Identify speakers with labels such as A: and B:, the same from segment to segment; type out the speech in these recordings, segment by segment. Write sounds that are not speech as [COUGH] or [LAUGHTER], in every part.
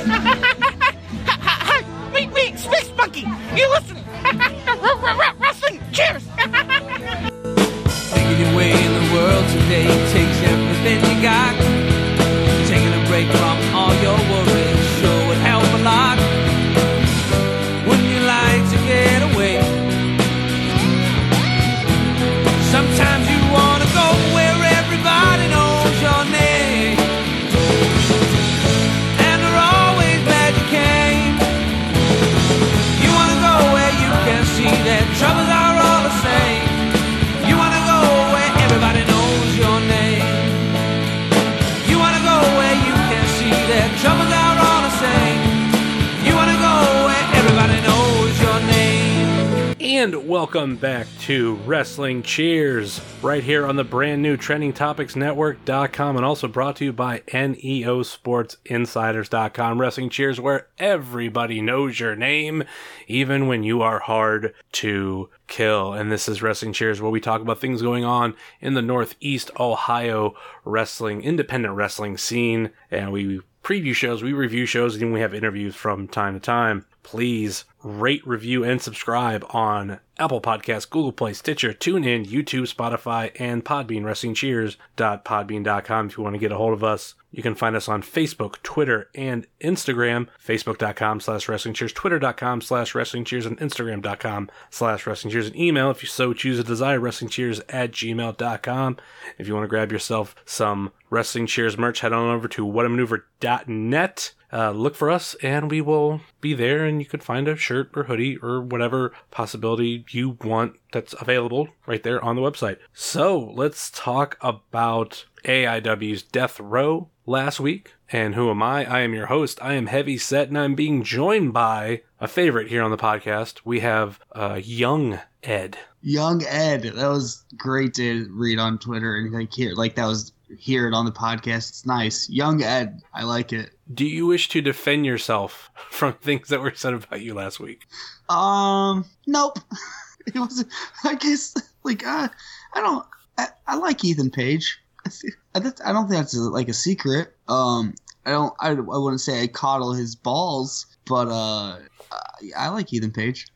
A: [LAUGHS] Hi, me, me, Space Monkey. You listen. [LAUGHS] Wrestling. Cheers.
B: Making your way in the world today takes everything you got. And
C: welcome back to Wrestling Cheers, right here on the brand new Trending Topics Network.com, and also brought to you by NEO Sports Insiders.com. Wrestling Cheers, where everybody knows your name, even when you are hard to kill. And this is Wrestling Cheers, where we talk about things going on in the Northeast Ohio wrestling, independent wrestling scene, and we preview shows, we review shows, and we have interviews from time to time. Please rate, review, and subscribe on Apple Podcasts, Google Play, Stitcher, TuneIn, YouTube, Spotify, and Podbean. Wrestling WrestlingCheers.podbean.com if you want to get a hold of us. You can find us on Facebook, Twitter, and Instagram. Facebook.com slash Wrestling Cheers, Twitter.com slash Wrestling Cheers, and Instagram.com slash Wrestling Cheers. And email, if you so choose to desire, Wrestling Cheers at gmail.com. If you want to grab yourself some Wrestling Cheers merch, head on over to whatamaneuver.net. Uh, look for us and we will be there and you can find a shirt or hoodie or whatever possibility you want that's available right there on the website. So let's talk about AIW's Death Row last week. And who am I? I am your host. I am Heavy Set and I'm being joined by a favorite here on the podcast. We have uh, Young Ed.
D: Young Ed. That was great to read on Twitter and like here, like that was hear it on the podcast. It's nice. Young Ed. I like it.
C: Do you wish to defend yourself [LAUGHS] from things that were said about you last week?
D: Um, nope. [LAUGHS] it was. I guess like uh, I don't. I, I like Ethan Page. [LAUGHS] I, don't think that's like a secret. Um, I don't. I, I wouldn't say I coddle his balls, but uh, I, I like Ethan Page.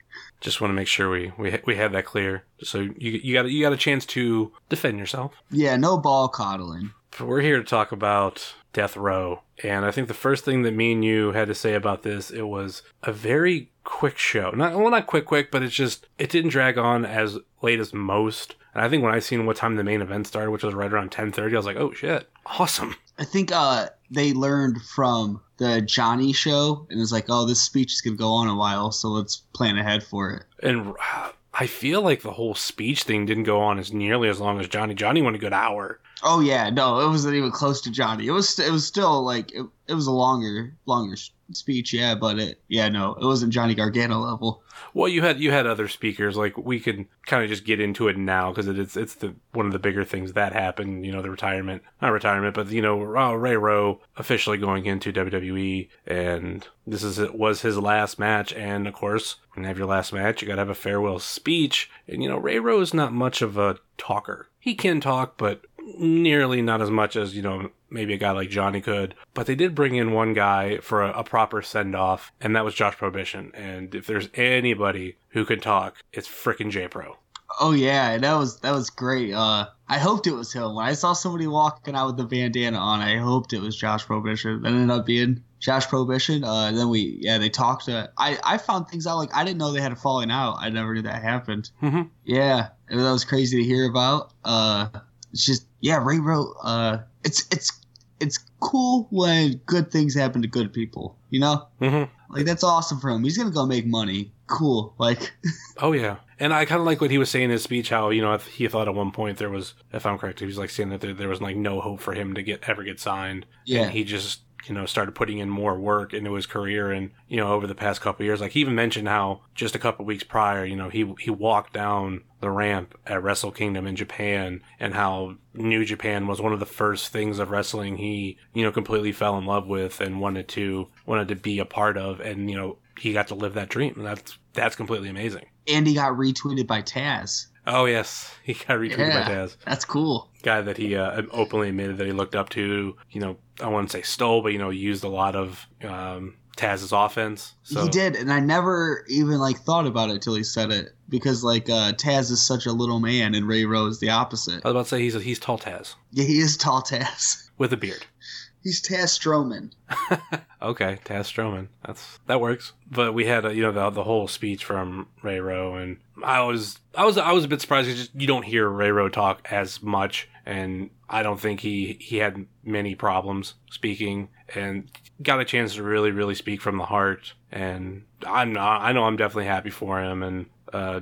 C: Just want to make sure we we we had that clear. So you you got you got a chance to defend yourself.
D: Yeah, no ball coddling.
C: We're here to talk about Death Row, and I think the first thing that me and you had to say about this, it was a very quick show. Not well, not quick, quick, but it's just it didn't drag on as late as most. And I think when I seen what time the main event started, which was right around ten thirty, I was like, oh shit, awesome.
D: I think uh they learned from the Johnny show and it's like, oh, this speech is gonna go on a while, so let's plan ahead for it.
C: And uh, I feel like the whole speech thing didn't go on as nearly as long as Johnny. Johnny went a good hour.
D: Oh yeah, no, it wasn't even close to Johnny. It was it was still like it, it was a longer longer speech, yeah, but it yeah no, it wasn't Johnny Gargano level.
C: Well, you had you had other speakers like we could kind of just get into it now because it's it's the one of the bigger things that happened. You know, the retirement, not retirement, but you know, uh, Ray Rowe officially going into WWE, and this is it was his last match. And of course, when you have your last match, you got to have a farewell speech. And you know, Ray Rowe is not much of a talker. He can talk, but nearly not as much as you know maybe a guy like Johnny could. But they did bring in one guy for a, a proper send off, and that was Josh Prohibition. And if there's anybody who can talk, it's frickin' J Pro.
D: Oh yeah, that was that was great. Uh, I hoped it was him. When I saw somebody walking out with the bandana on, I hoped it was Josh Prohibition. That ended up being Josh Prohibition. Uh, then we yeah they talked. To, I I found things out like I didn't know they had a falling out. I never knew that happened.
C: Mhm.
D: Yeah, that was crazy to hear about. Uh, it's just yeah, Ray Rowe. Uh, it's it's it's cool when good things happen to good people. You know,
C: Mm-hmm.
D: like that's awesome for him. He's gonna go make money. Cool. Like [LAUGHS]
C: Oh yeah, and I kind of like what he was saying in his speech. How you know he thought at one point there was, if I'm correct, he was like saying that there, there was like no hope for him to get ever get signed.
D: Yeah.
C: and he just you know started putting in more work into his career, and you know over the past couple of years, like he even mentioned how just a couple weeks prior, you know he he walked down the ramp at Wrestle Kingdom in Japan, and how New Japan was one of the first things of wrestling he you know completely fell in love with and wanted to wanted to be a part of, and you know he got to live that dream, and that's that's completely amazing.
D: and he got retweeted by Taz.
C: Oh yes, [LAUGHS] he got retweeted by Taz,
D: That's cool.
C: guy that he uh, openly admitted that he looked up to. You know, I wouldn't say stole, but you know, used a lot of um, Taz's offense. So
D: He did, and I never even like thought about it till he said it because like uh, Taz is such a little man, and Ray Rowe is the opposite.
C: I was about to say he's a, he's tall Taz
D: Yeah, he is tall Taz. [LAUGHS]
C: with a beard.
D: He's Taz Strowman. [LAUGHS]
C: Okay, Taz Strowman. That's that works. But we had a, you know the the whole speech from Ray Rowe, and I was I was I was a bit surprised because you don't hear Ray Rowe talk as much, and I don't think he he had many problems speaking, and got a chance to really really speak from the heart. And I'm not. I know I'm definitely happy for him, and uh,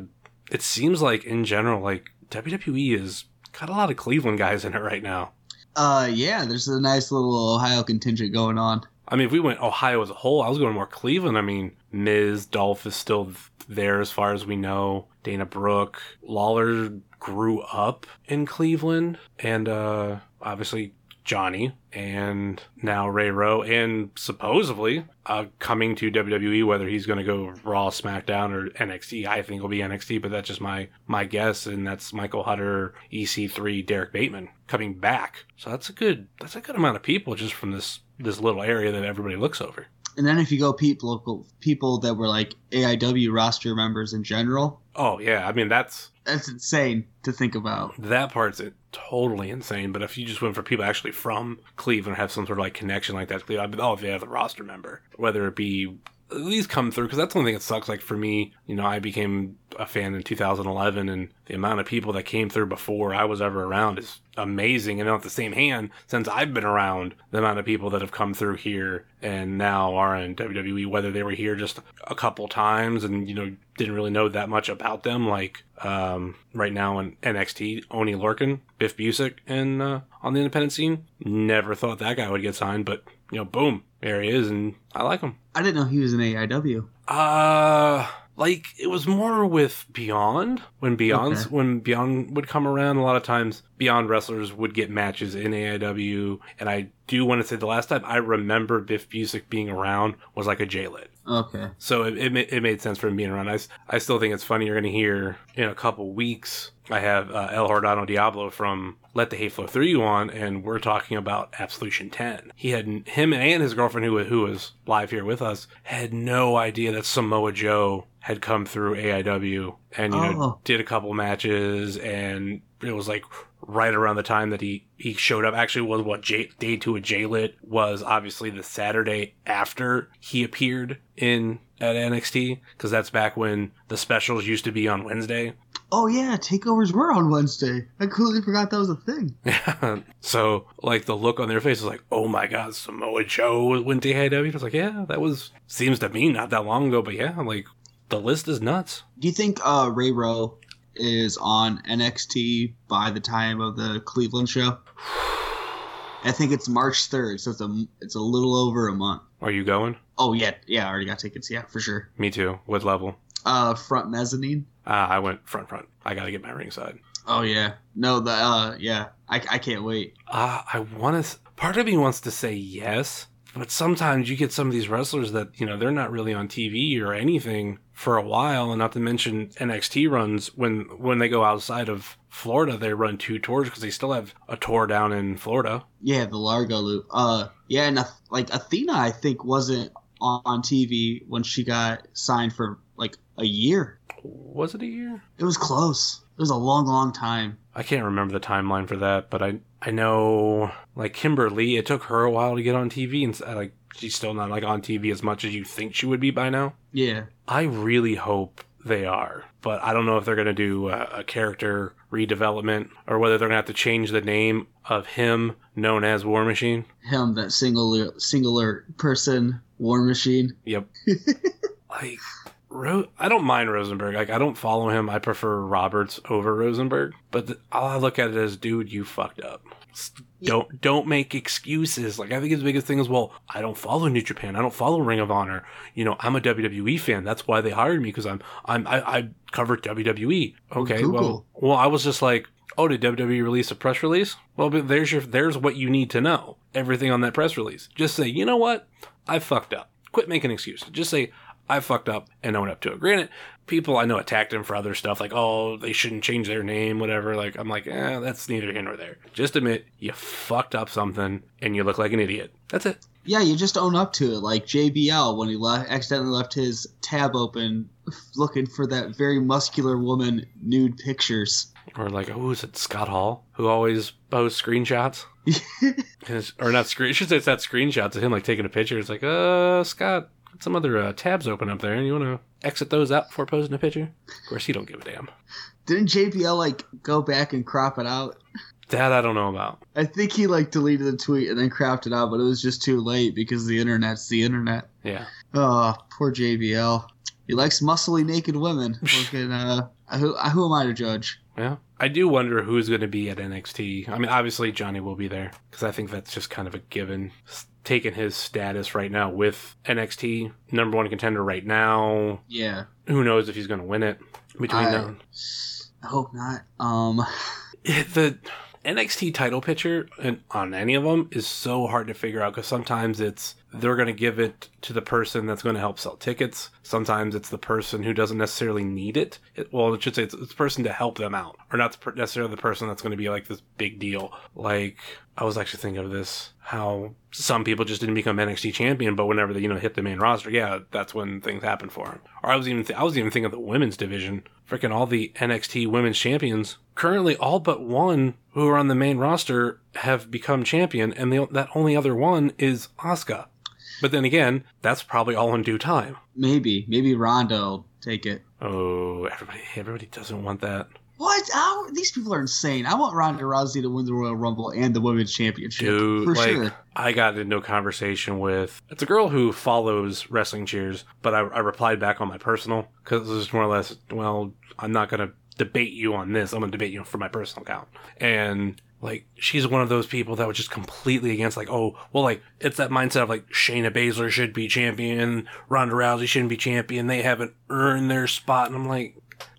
C: it seems like in general, like WWE is got a lot of Cleveland guys in it right now.
D: Uh, yeah, there's a nice little Ohio contingent going on.
C: I mean, if we went Ohio as a whole, I was going more Cleveland. I mean, Miz, Dolph is still there as far as we know. Dana Brooke, Lawler grew up in Cleveland, and uh, obviously Johnny, and now Ray Rowe, and supposedly uh, coming to WWE. Whether he's going to go Raw, SmackDown, or NXT, I think will be NXT, but that's just my my guess. And that's Michael Hutter, EC3, Derek Bateman coming back. So that's a good that's a good amount of people just from this this little area that everybody looks over.
D: And then if you go people local people that were like AIW roster members in general,
C: Oh yeah, I mean that's
D: that's insane to think about.
C: that part's it, totally insane. But if you just went for people actually from Cleveland, have some sort of like connection like that, to Cleveland, I'd be, oh, if they have a roster member, whether it be at least come through, because that's the only thing that sucks. Like for me, you know, I became a fan in 2011, and the amount of people that came through before I was ever around is amazing. And on the same hand, since I've been around, the amount of people that have come through here and now are in WWE, whether they were here just a couple times and you know didn't really know that much about them, like um, right now in NXT, Oni Lorcan, Biff Busick, and uh, on the independent scene, never thought that guy would get signed, but you know, boom, there he is, and I like him.
D: I didn't know he was in AIW.
C: Uh like it was more with Beyond when Beyond
D: Okay.
C: when Beyond would come around. A lot of times, Beyond wrestlers would get matches in AIW, and I do want to say the last time I remember Biff Busick being around was like a J-Lit.
D: Okay.
C: So it, it, it made sense for him being around. I, I still think it's funny. You're going to hear in a couple weeks. I have uh, El Hordano Diablo from Let the Hate Flow Through You on, and we're talking about Absolution 10. He had him and his girlfriend, who who was live here with us, had no idea that Samoa Joe had come through AIW and you know
D: Oh.
C: did a couple matches, and it was like right around the time that he he showed up. Actually, was what J, day two of J Lit was obviously the Saturday after he appeared in at NXT because that's back when the specials used to be on Wednesday.
D: Oh yeah, takeovers were on Wednesday. I completely forgot that was a thing. Yeah. [LAUGHS]
C: so like the look on their face was like, oh my god, Samoa Joe went to AIW. I was like, yeah, that was seems to me not that long ago, but yeah, like the list is nuts.
D: Do you think uh, Ray Rowe is on NXT by the time of the Cleveland show? [SIGHS] I think it's March third, so it's a it's a little over a month.
C: Are you going?
D: Oh yeah, yeah, I already got tickets. Yeah, for sure.
C: Me too. What level?
D: Uh, front mezzanine.
C: Uh, I went front front. I got to get my ringside.
D: Oh yeah, no, the uh, yeah, I, I can't wait.
C: Uh, I want to. Part of me wants to say yes, but sometimes you get some of these wrestlers that you know they're not really on TV or anything for a while, and not to mention NXT runs when when they go outside of Florida, they run two tours because they still have a tour down in Florida.
D: Yeah, the Largo loop. Uh, yeah, and uh, like Athena, I think wasn't on, on TV when she got signed for like a year.
C: Was it a year?
D: It was close. It was a long, long time.
C: I can't remember the timeline for that, but I I know like Kimberly, it took her a while to get on TV, and like she's still not like on TV as much as you think she would be by now.
D: Yeah.
C: I really hope they are, but I don't know if they're going to do a, a character redevelopment or whether they're going to have to change the name of him known as War Machine.
D: Him, that singular singular person, War Machine.
C: Yep. [LAUGHS] like, Ro- I don't mind Rosenberg. Like, I don't follow him. I prefer Roberts over Rosenberg. But th- all I look at it as, dude, you fucked up. S- Don't don't make excuses. Like I think his biggest thing is, well, I don't follow New Japan. I don't follow Ring of Honor. You know, I'm a WWE fan. That's why they hired me because I'm I'm I, I cover WWE. Okay, well, well, I was just like, oh, did WWE release a press release? Well, but there's your there's what you need to know. Everything on that press release. Just say, you know what, I fucked up. Quit making excuses. Just say, I fucked up and own up to it. Granted, people I know attacked him for other stuff, like, oh, they shouldn't change their name, whatever. Like, I'm like, eh, that's neither here nor there. Just admit you fucked up something and you look like an idiot. That's it.
D: Yeah, you just own up to it. Like JBL when he left, accidentally left his tab open, [LAUGHS] looking for that very muscular woman nude pictures.
C: Or like, oh, is it Scott Hall who always posts screenshots? [LAUGHS] Or not screen. I should say it's not screenshots of him like taking a picture. It's like, uh, Scott, some other uh, tabs open up there, and you want to exit those out before posting a picture? Of course, he don't give a damn.
D: Didn't JBL like go back and crop it out?
C: That I don't know about.
D: I think he like deleted the tweet and then cropped it out, but it was just too late because the internet's the internet.
C: Yeah.
D: Oh, poor JBL. He likes muscly naked women. [LAUGHS] Looking, uh, who, who am I to judge?
C: Yeah. I do wonder who's going to be at NXT. I mean, obviously Johnny will be there because I think that's just kind of a given. Taking his status right now with NXT number one contender right now.
D: Yeah,
C: Who knows if he's going to win it between
D: I-
C: now.
D: I hope not. Um, [SIGHS]
C: the NXT title picture and on any of them is so hard to figure out because sometimes it's they're going to give it to the person that's going to help sell tickets. Sometimes it's the person who doesn't necessarily need it. it well, it should say it's, it's the person to help them out, or not necessarily the person that's going to be like this big deal. Like I was actually thinking of this how some people just didn't become NXT champion, but whenever they you know hit the main roster, yeah, that's when things happen for them. Or I was even th- I was even thinking of the women's division. Freaking all the NXT women's champions currently all but one who are on the main roster have become champion, and the, that only other one is Asuka. But then again, that's probably all in due time.
D: maybe, maybe Ronda will take it.
C: Oh, everybody, everybody doesn't want that.
D: What? These people are insane. I want Ronda Rousey to win the Royal Rumble and the Women's Championship
C: Dude,
D: for
C: like,
D: sure.
C: I got into a conversation with it's a girl who follows wrestling cheers, but I, I replied back on my personal because it was more or less, well, I'm not gonna debate you on this. I'm gonna debate you for my personal account, and like she's one of those people that was just completely against like, oh, well, like it's that mindset of like Shayna Baszler should be champion, Ronda Rousey shouldn't be champion. They haven't earned their spot, and I'm like,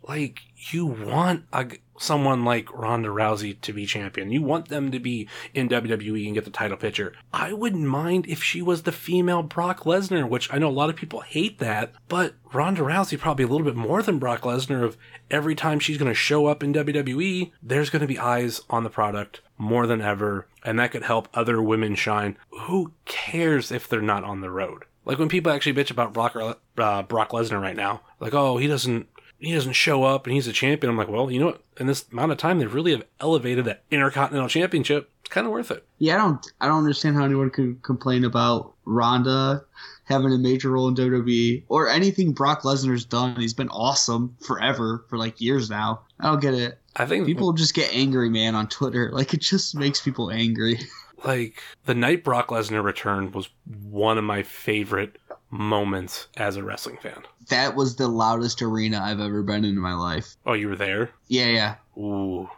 C: like you want a, someone like Ronda Rousey to be champion. You want them to be in WWE and get the title picture. I wouldn't mind if she was the female Brock Lesnar, which I know a lot of people hate that, but Ronda Rousey probably a little bit more than Brock Lesnar of every time she's going to show up in WWE, there's going to be eyes on the product more than ever, and that could help other women shine. Who cares if they're not on the road? Like when people actually bitch about Brock, uh, Brock Lesnar right now, like, oh, he doesn't he doesn't show up and he's a champion. I'm like, well, you know what? In this amount of time, they really have elevated that Intercontinental Championship. It's kind of worth it.
D: Yeah, I don't. I don't understand how anyone could complain about Ronda having a major role in WWE or anything Brock Lesnar's done. He's been awesome forever for like years now. I don't get it.
C: I think
D: People just get angry, man, on Twitter. Like it just makes people angry. [LAUGHS]
C: like the night Brock Lesnar returned was one of my favorite moments as a wrestling fan.
D: That was the loudest arena I've ever been in in my life.
C: Oh, you were there?
D: Yeah, yeah.
C: Ooh.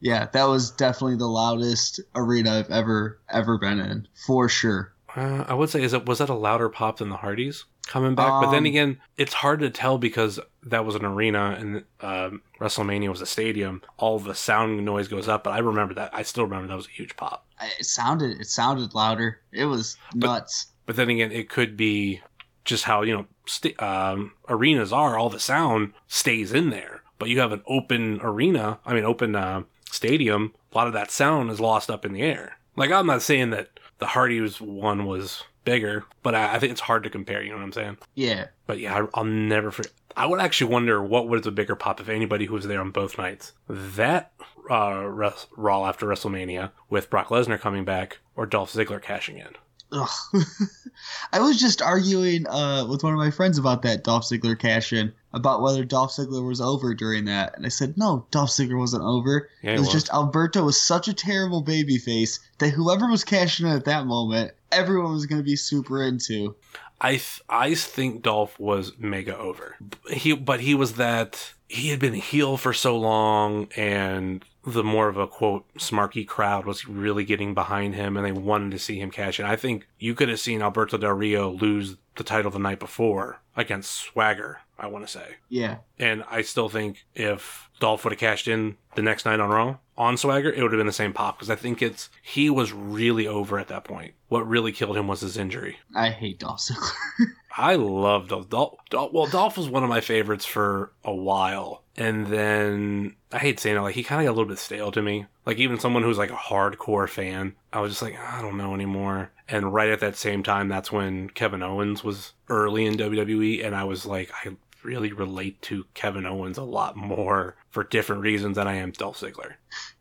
D: Yeah, that was definitely the loudest arena I've ever ever been in, for sure.
C: Uh, I would say, is it was that a louder pop than the Hardys coming back? but then
D: Um,
C: again, it's hard to tell because that was an arena and um, WrestleMania was a stadium. All the sound noise goes up, but I remember that. I still remember that was a huge pop.
D: It sounded it sounded louder. It was nuts.
C: But then again, it could be just how you know st- um, arenas are. All the sound stays in there, but you have an open arena. I mean, open uh, stadium. A lot of that sound is lost up in the air. Like I'm not saying that the Hardys one was bigger, but I, I think it's hard to compare. You know what I'm saying?
D: yeah.
C: But yeah, I, I'll never forget. I would actually wonder what was a bigger pop if anybody who was there on both nights. That uh, Res- Raw after WrestleMania with Brock Lesnar coming back or Dolph Ziggler cashing in.
D: Ugh. [LAUGHS] I was just arguing uh, with one of my friends about that Dolph Ziggler cash in, about whether Dolph Ziggler was over during that. And I said, no, Dolph Ziggler wasn't over.
C: Yeah,
D: it was
C: was.
D: just Alberto was such a terrible babyface that whoever was cashing in at that moment, everyone was going to be super into.
C: I th- I think Dolph was mega over. He but he was that he had been a heel for so long and the more of a quote smarky crowd was really getting behind him and they wanted to see him cash in. I think you could have seen Alberto Del Rio lose the title the night before against Swagger, I want to say.
D: Yeah.
C: And I still think if Dolph would have cashed in the next night on Raw on Swagger, it would have been the same pop because I think it's he was really over at that point. What really killed him was his injury.
D: I hate Dolph Ziggler. [LAUGHS]
C: I love Dolph. Dolph. Dolph. Well, Dolph was one of my favorites for a while, and then I hate saying it, like he kind of got a little bit stale to me. Like even someone who's like a hardcore fan, I was just like, I don't know anymore. And right at that same time, that's when Kevin Owens was early in WWE, and I was like, I really relate to Kevin Owens a lot more for different reasons than I am Dolph Ziggler.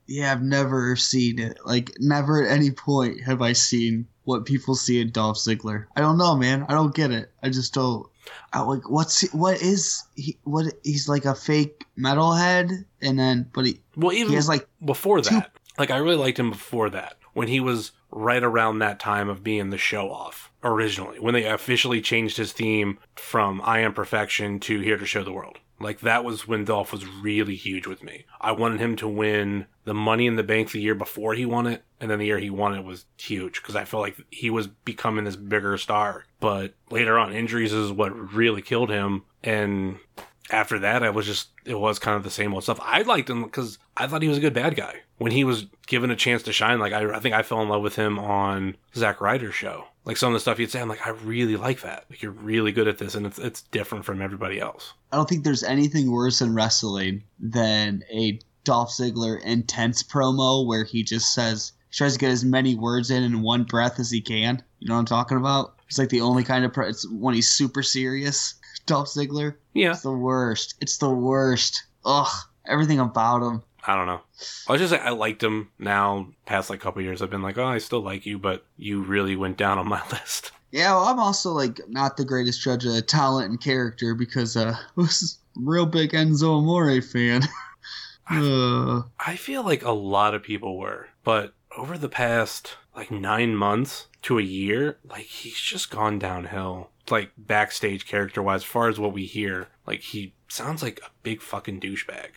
D: Yeah, I've never seen it. Like, never at any point have I seen what people see in Dolph Ziggler. I don't know, man. I don't get it. I just don't. I like what's he, what is he? What he's like a fake metalhead, and then but he
C: Well, even
D: he has like
C: before
D: two-
C: that, like I really liked him before that when he was right around that time of being the show off originally when they officially changed his theme from I Am Perfection to Here to Show the World. Like that was when Dolph was really huge with me. I wanted him to win the Money in the Bank the year before he won it, and then the year he won it was huge because I felt like he was becoming this bigger star. But later on, injuries is what really killed him, and after that, I was just it was kind of the same old stuff. I liked him because I thought he was a good bad guy when he was given a chance to shine. Like I, I think I fell in love with him on Zack Ryder's show. Like some of the stuff he'd say, I'm like, I really like that. Like you're really good at this, and it's it's different from everybody else.
D: I don't think there's anything worse in wrestling than a Dolph Ziggler intense promo where he just says he tries to get as many words in in one breath as he can. You know what I'm talking about? It's like the only kind of pro- it's when he's super serious. [LAUGHS] Dolph Ziggler.
C: Yeah,
D: It's the worst. It's the worst. Ugh. Everything about him.
C: I don't know. I was just say I liked him. Now, past like couple years, I've been like, oh, I still like you, but you really went down on my [LAUGHS] list.
D: Yeah, well, I'm also like not the greatest judge of talent and character because uh, [LAUGHS] I was a real big Enzo Amore fan. [LAUGHS] uh,
C: I feel like a lot of people were, but over the past like nine months to a year, like he's just gone downhill. Like backstage character wise, as far as what we hear, like he sounds like a big fucking douchebag.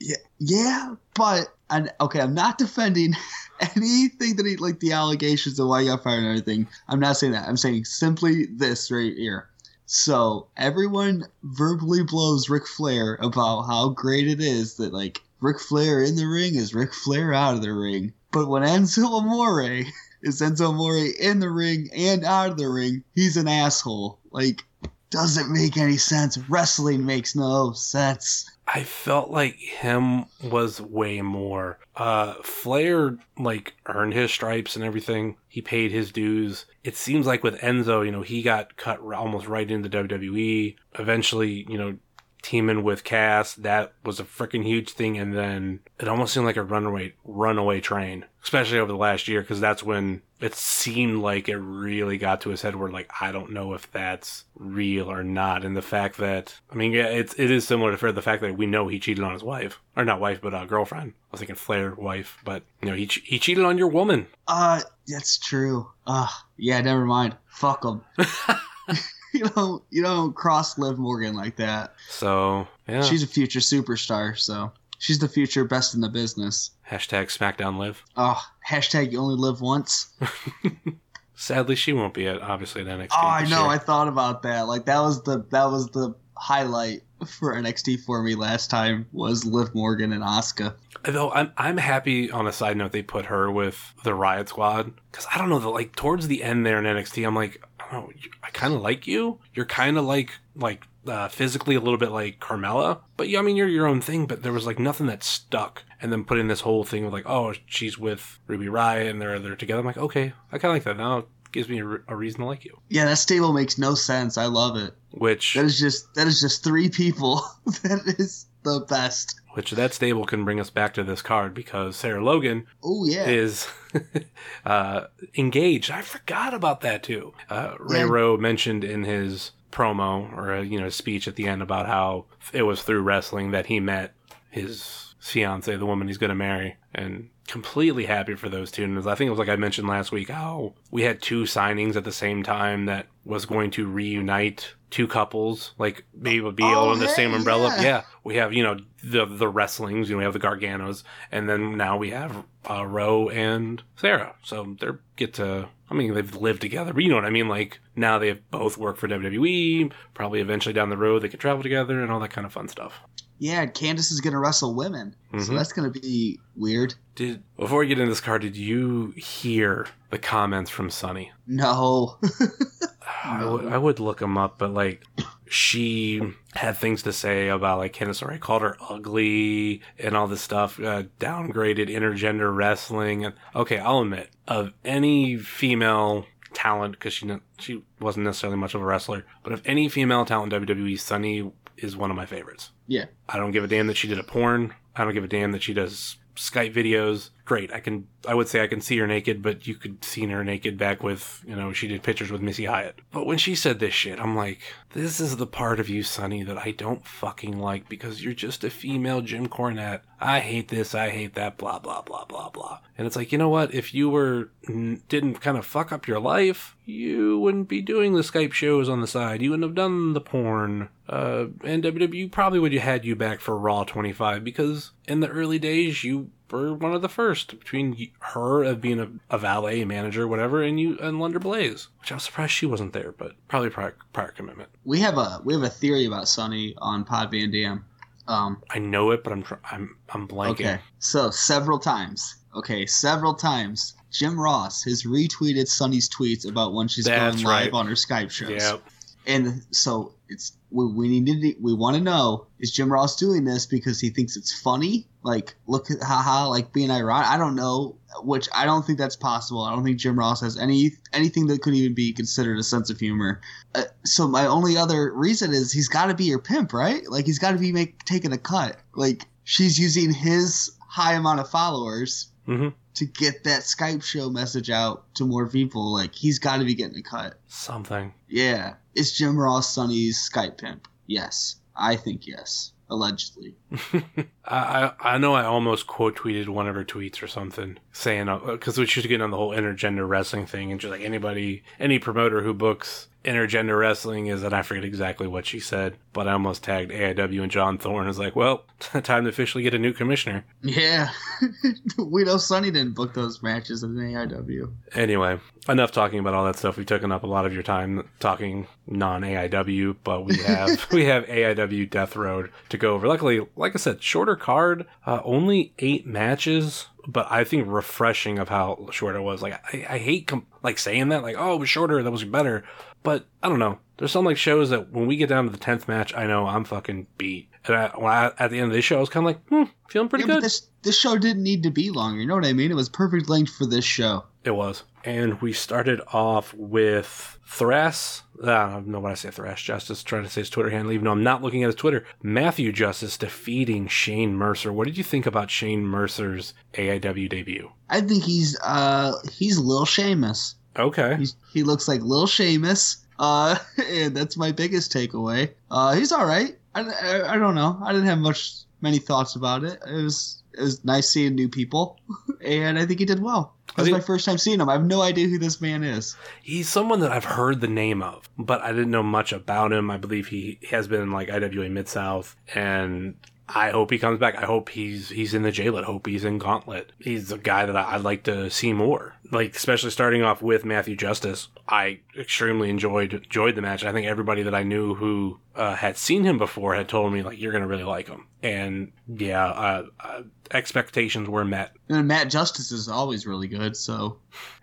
D: Yeah, yeah, but and okay, I'm not defending [LAUGHS] anything that he like the allegations of why he got fired and everything. I'm not saying that. I'm saying simply this right here. So everyone verbally blows Ric Flair about how great it is that like Ric Flair in the ring is Ric Flair out of the ring. But when Enzo Amore [LAUGHS] is Enzo Amore in the ring and out of the ring, he's an asshole. Like, doesn't make any sense. Wrestling makes no sense.
C: I felt like him was way more. Uh, Flair like earned his stripes and everything. He paid his dues. It seems like with Enzo, you know, he got cut almost right into WWE. Eventually, you know, teaming with Cass, that was a freaking huge thing. And then it almost seemed like a runaway runaway train, especially over the last year, because that's when it seemed like it really got to his head. Where like I don't know if that's real or not, and the fact that I mean, yeah, it's it is similar to Flair. The fact that we know he cheated on his wife, or not wife, but uh, girlfriend. I was thinking Flair wife, but you know he he cheated on your woman.
D: Uh, that's true. Uh, yeah, never mind. Fuck them. [LAUGHS] you don't, you don't cross Liv Morgan like that.
C: So yeah,
D: She's a future superstar, so she's the future best in the business.
C: hashtag SmackDown Live.
D: Oh, hashtag you only live once. [LAUGHS]
C: Sadly, she won't be at obviously at NXT.
D: Oh, I know.
C: year.
D: I thought about that. Like that was the that was the highlight for NXT for me last time was Liv Morgan and Asuka.
C: Though I'm I'm happy on a side note they put her with the Riot Squad because I don't know that like towards the end there in NXT I'm like I don't know I kind of like you you're kind of like like uh, physically a little bit like Carmella but yeah I mean you're your own thing but there was like nothing that stuck and then putting this whole thing of like oh she's with Ruby Riot and they're they're together I'm like okay I kind of like that now it gives me a, re- a reason to like you
D: Yeah, that stable makes no sense. I love it.
C: which
D: That is just that is just three people. [LAUGHS] that is the best.
C: Which that stable can bring us back to this card because Sarah Logan
D: Oh yeah.
C: is [LAUGHS] uh, engaged. I forgot about that too. Uh, Ray
D: Yeah.
C: Rowe mentioned in his promo or uh, you know speech at the end about how it was through wrestling that he met his fiance, the woman he's going to marry, and completely happy for those two. And I think it was like I mentioned last week how we had two signings at the same time that was going to reunite two couples, like maybe would be
D: Oh,
C: all under the
D: hey,
C: same umbrella.
D: yeah.
C: yeah, we have you know the the wrestlings, you know we have the Garganos, and then now we have uh, Rowe and Sarah. So they get to. I mean, they've lived together, but you know what I mean. Like now they've both work for WWE. Probably eventually down the road they could travel together and all that kind of fun stuff.
D: yeah, Candice is gonna wrestle women, so
C: Mhm.
D: that's gonna be weird.
C: Did before we get into this card, did you hear the comments from Sunny?
D: No. [LAUGHS]
C: I would I would look them up, but like she had things to say about like Candice LeRae called her ugly and all this stuff, uh, downgraded intergender wrestling. And okay, I'll admit of any female talent because she ne- she wasn't necessarily much of a wrestler, but of any female talent in WWE, Sunny is one of my favorites.
D: Yeah.
C: I don't give a damn that she did a porn. I don't give a damn that she does Skype videos. Great. I can I would say I can see her naked, but you could see her naked back with, you know, she did pictures with Missy Hyatt. But when she said this shit, I'm like, this is the part of you, Sunny, that I don't fucking like because you're just a female Jim Cornette. I hate this, I hate that, blah blah blah blah blah. And it's like, you know what? If you were didn't kind of fuck up your life, you wouldn't be doing the Skype shows on the side. You wouldn't have done the porn. Uh, and WWE probably would have had you back for Raw 25 because in the early days you were one of the first between her of being a, a valet manager, whatever, and you and Alundra Blayze, which I was surprised she wasn't there, but probably prior, prior commitment.
D: We have a we have a theory about Sunny on Pod Van Dam. Um,
C: I know it, but I'm I'm I'm blanking.
D: okay, so several times. Okay, several times. Jim Ross has retweeted Sunny's tweets about when she's
C: That's
D: going live
C: right.
D: on her Skype shows.
C: Yeah,
D: And so it's we, we need to we want to know is Jim Ross doing this because he thinks it's funny? Like look haha like being ironic. I don't know, which I don't think that's possible. I don't think Jim Ross has any anything that could even be considered a sense of humor. Uh, so my only other reason is he's got to be your pimp, right? Like he's got to be make taking a cut. Like she's using his high amount of followers
C: Mhm.
D: To get that Skype show message out to more people. Like he's got to be getting a cut.
C: something.
D: Yeah. it's Jim Ross Sunny's Skype pimp? Yes. I think yes. Allegedly. [LAUGHS]
C: I, I know I almost quote tweeted one of her tweets or something saying uh, because she was getting on the whole intergender wrestling thing and just like anybody any promoter who books intergender wrestling is and I forget exactly what she said but I almost tagged AIW and John Thorne is like well [LAUGHS] time to officially get a new commissioner
D: Yeah. [LAUGHS] we know Sunny didn't book those matches in AIW.
C: anyway enough talking about all that stuff we've taken up a lot of your time talking non AIW but we have [LAUGHS] we have AIW Death Row to go over luckily like I said shorter card uh, only eight matches but I think refreshing of how short it was. Like I, I hate com- like saying that, like oh, it was shorter, that was better. But I don't know. There's some like shows that when we get down to the tenth match, I know I'm fucking beat. And I, when I, at the end of this show, I was kind of like, hmm, feeling pretty
D: yeah,
C: good.
D: this this show didn't need to be longer. You know what I mean? It was perfect length for this show.
C: It was. And we started off with Thras. I don't know what I say, Thrash Justice, trying to say his Twitter handle, even though I'm not looking at his Twitter. Matthew Justice defeating Shane Mercer. What did you think about Shane Mercer's AIW debut?
D: I think he's uh he's Lil Sheamus.
C: Okay.
D: He's, he looks like Lil Sheamus. Uh, [LAUGHS] and that's my biggest takeaway. Uh, he's all right. I, I, I don't know. I didn't have much many thoughts about it. It was it was nice seeing new people, [LAUGHS] and I think he did well. This is my first time seeing him. I have no idea who this man is.
C: He's someone that I've heard the name of, but I didn't know much about him. I believe he has been in like IWA Mid South, and I hope he comes back. I hope he's he's in the jail. I hope he's in Gauntlet. He's a guy that I, I'd like to see more. Like especially starting off with Matthew Justice, I extremely enjoyed enjoyed the match. I think everybody that I knew who uh, had seen him before had told me like you're gonna really like him. And yeah, uh, uh, expectations were met.
D: And Matt Justice is always really good. So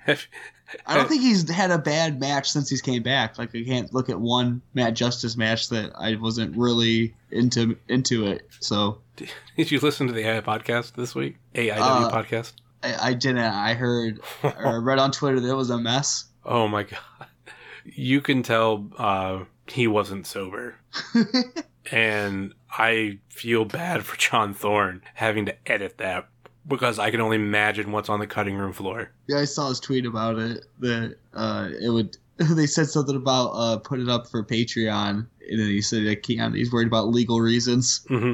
D: [LAUGHS] I don't [LAUGHS] think he's had a bad match since he's came back. Like I can't look at one Matt Justice match that I wasn't really into into it. So [LAUGHS]
C: Did you listen to the AI podcast this week? AIW
D: Uh,
C: podcast.
D: I, I didn't. I heard or [LAUGHS] read on Twitter that it was a mess.
C: Oh my god. You can tell uh, he wasn't sober. and I feel bad for John Thorne having to edit that because I can only imagine what's on the cutting room floor.
D: Yeah, I saw his tweet about it. That uh, it would. [LAUGHS] They said something about uh, put it up for Patreon, and then he said he can't. He's worried about legal reasons.
C: hmm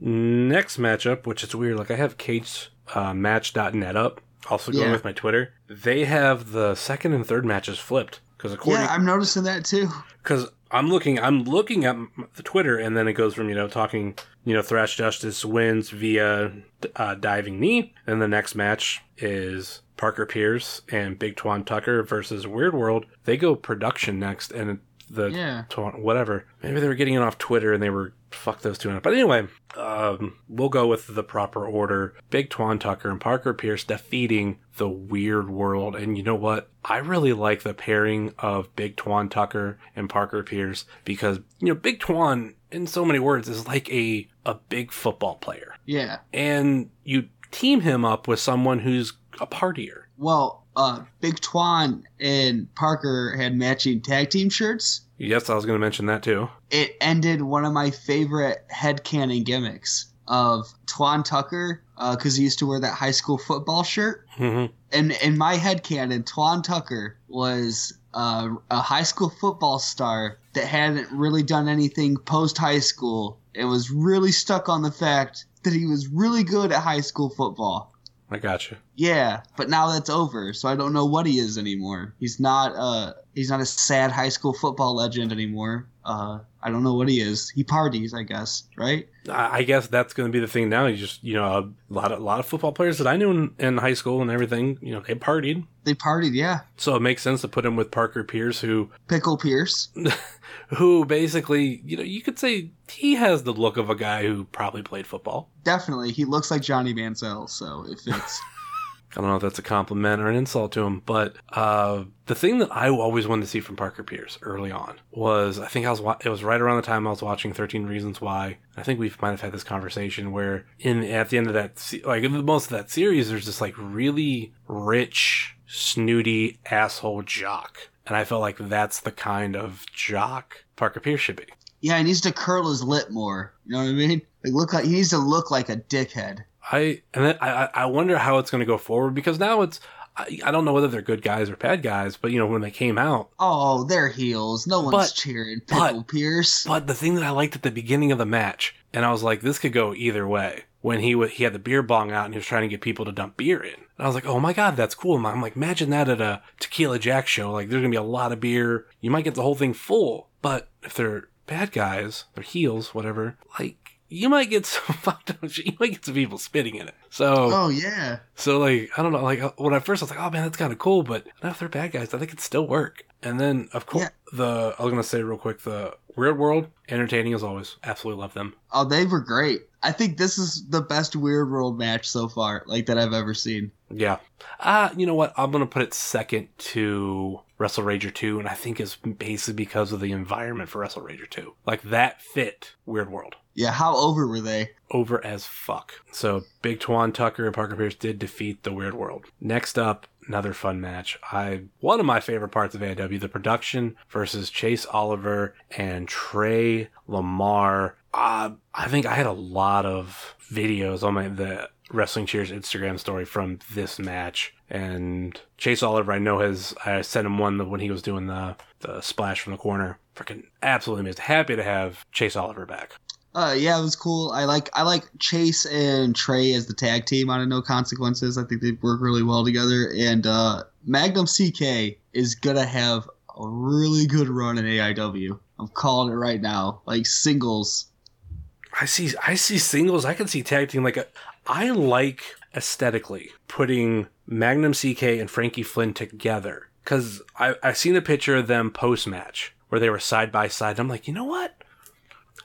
C: Next matchup, which is weird, like I have Kate's uh, match.net up, also going
D: Yeah.
C: with my Twitter. They have the second and third matches flipped. Because according
D: yeah, I'm noticing that too.
C: because I'm looking, I'm looking at the Twitter, and then it goes from you know talking, you know, Thrash Justice wins via uh, diving knee, and the next match is Parker Pierce and Big Twan Tucker versus Weird World. They go production next, and the
D: Yeah.
C: whatever. Maybe they were getting it off Twitter and they were fuck those two. up. But anyway, um, we'll go with the proper order. Big Twan Tucker and Parker Pierce defeating the Weird World. And you know what? I really like the pairing of Big Twan Tucker and Parker Pierce because you know Big Twan, in so many words, is like a a big football player,
D: Yeah.
C: and you team him up with someone who's a partier.
D: Well, uh, Big Twan and Parker had matching tag team shirts.
C: Yes, I was going to mention that too.
D: It ended one of my favorite headcanon gimmicks of Twan Tucker, because he used to wear that high school football shirt.
C: hmm
D: And in my headcanon, Twan Tucker was uh, a high school football star that hadn't really done anything post high school and was really stuck on the fact that he was really good at high school football.
C: I got you.
D: Yeah, but now that's over, so I don't know what he is anymore. He's not uh he's not a sad high school football legend anymore. Uh I don't know what he is. He parties, I guess, right?
C: I guess that's going to be the thing now. You just, you know, a lot of a lot of football players that I knew in, in high school and everything, you know, they partied.
D: They partied, yeah.
C: So it makes sense to put him with Parker Pierce, who, [LAUGHS]
D: Pickle Pierce. [LAUGHS]
C: who basically, you know, you could say he has the look of a guy who probably played football.
D: Definitely. He looks like Johnny Manziel, so it fits. [LAUGHS]
C: I don't know if that's a compliment or an insult to him, but uh, the thing that I always wanted to see from Parker Pierce early on was I think I was wa- it was right around the time I was watching Thirteen Reasons Why. I think we might have had this conversation where in at the end of that se- like most of that series, there's this like really rich, snooty asshole jock, and I felt like that's the kind of jock Parker Pierce should be.
D: yeah, he needs to curl his lip more. You know what I mean? Like look like he needs to look like a dickhead.
C: I and then I I wonder how it's going to go forward because now it's I, I don't know whether they're good guys or bad guys, but you know when they came out,
D: Oh, they're heels. No one's
C: But-
D: cheering
C: but-
D: Pickle Pierce.
C: But the thing that I liked at the beginning of the match, and I was like, this could go either way. When he w- he had the beer bong out and he was trying to get people to dump beer in, and I was like, oh my god, that's cool. And I'm like, imagine that at a Tequila Jack show. Like, there's gonna be a lot of beer. You might get the whole thing full. But if they're bad guys, they're heels, whatever. Like, you might get some [LAUGHS] fucked up shit. You might get some people spitting in it. So,
D: Oh yeah.
C: so like I don't know, like uh, when I first I was like, oh man, that's kind of cool, but now if they're bad guys, I think it'd still work. And then of course
D: Yeah.
C: the I was gonna say real quick the Weird World, entertaining as always, absolutely love them.
D: Oh, they were great. I think this is the best Weird World match so far, like that I've ever seen.
C: Yeah, uh you know what? I'm gonna put it second to Wrestle Rager 2, and I think it's basically because of the environment for Wrestle Rager 2. Like that fit Weird World.
D: Yeah, how over were they?
C: over as fuck. So Big Twan Tucker and Parker Pierce did defeat the Weird World. Next up, another fun match. I one of my favorite parts of AW, the production versus Chase Oliver and Trey Lamar. Uh, I think I had a lot of videos on my the Wrestling Cheers Instagram story from this match. And Chase Oliver, I know has I sent him one when he was doing the the splash from the corner. Freaking absolutely amazing. Happy to have Chase Oliver back.
D: Uh, yeah, it was cool. I like I like Chase and Trey as the tag team on a No Consequences. I think they work really well together. And uh, Magnum CK is gonna have a really good run in AIW. I'm calling it right now. Like singles.
C: I see I see singles. I can see tag team like a, I like aesthetically putting Magnum CK and Frankie Flynn together cuz I I seen a picture of them post match where they were side by side. I'm like, "You know what?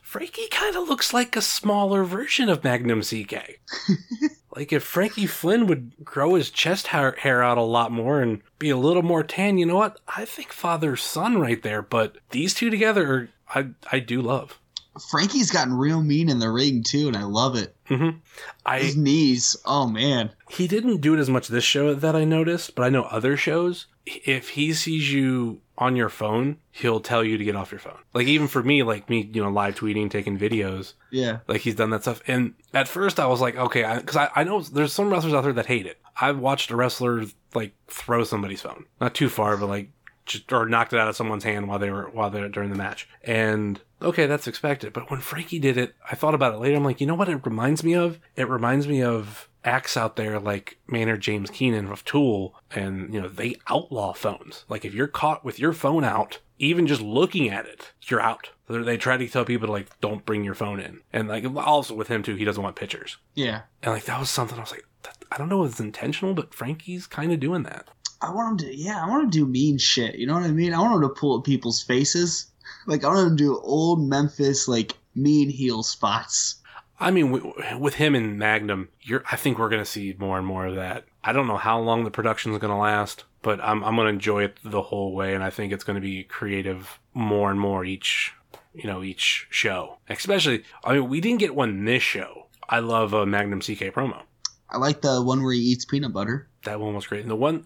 C: Frankie kind of looks like a smaller version of Magnum CK." [LAUGHS] like if Frankie Flynn would grow his chest hair, hair out a lot more and be a little more tan, you know what? I think father son right there, but these two together are, I I do love.
D: Frankie's gotten real mean in the ring too, and I love it.
C: Mhm. I
D: His knees. Oh man.
C: he didn't do it as much this show that I noticed, but I know other shows. If he sees you on your phone, he'll tell you to get off your phone. Like even for me, like me, you know, live tweeting, taking videos,
D: Yeah.
C: like he's done that stuff. And at first, I was like, okay, because I, I, know there's some wrestlers out there that hate it. I've watched a wrestler like throw somebody's phone, not too far, but like just or knocked it out of someone's hand while they were while they're during the match. And okay, that's expected. But when Frankie did it, I thought about it later. I'm like, you know what? It reminds me of. It reminds me of acts out there like Maynard James Keenan of Tool, and you know they outlaw phones. Like if you're caught with your phone out, even just looking at it, you're out. They try to tell people to like don't bring your phone in, and like also with him too, he doesn't want pictures.
D: Yeah.
C: And like that was something I was like, that, I don't know if it's intentional, but Frankie's kind of doing that.
D: I want him to. Yeah, I want him to do mean shit. You know what I mean? I want him to pull at people's faces. Like I want him to do old Memphis like mean heel spots.
C: I mean, with him and Magnum, you're. I think we're going to see more and more of that. I don't know how long the production's going to last, but I'm I'm going to enjoy it the whole way, and I think it's going to be creative more and more each, you know, each show. Especially, I mean, we didn't get one this show. I love a Magnum CK promo.
D: I like the one where he eats peanut butter.
C: That one was great, and the one.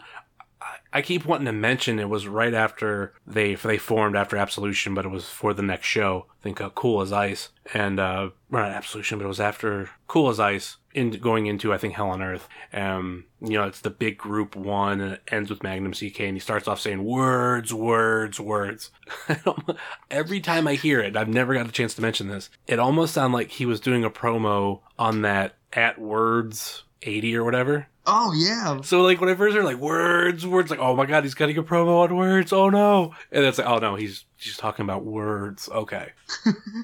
C: I- keep wanting to mention it was right after they they formed after Absolution, but it was for the next show. I think uh, Cool as Ice and uh, not Absolution, but it was after Cool as Ice in going into I think Hell on Earth. Um, you know, it's the big group one, and it ends with Magnum CK, and he starts off saying words, words, words. [LAUGHS] Every time I hear it, I've never got a chance to mention this. It almost sounded like he was doing a promo on that at words 80 or whatever.
D: Oh yeah,
C: So like when I first heard like words, words, like oh my god, he's cutting a promo on words. Oh no, and it's like oh no, he's he's talking about words. Okay.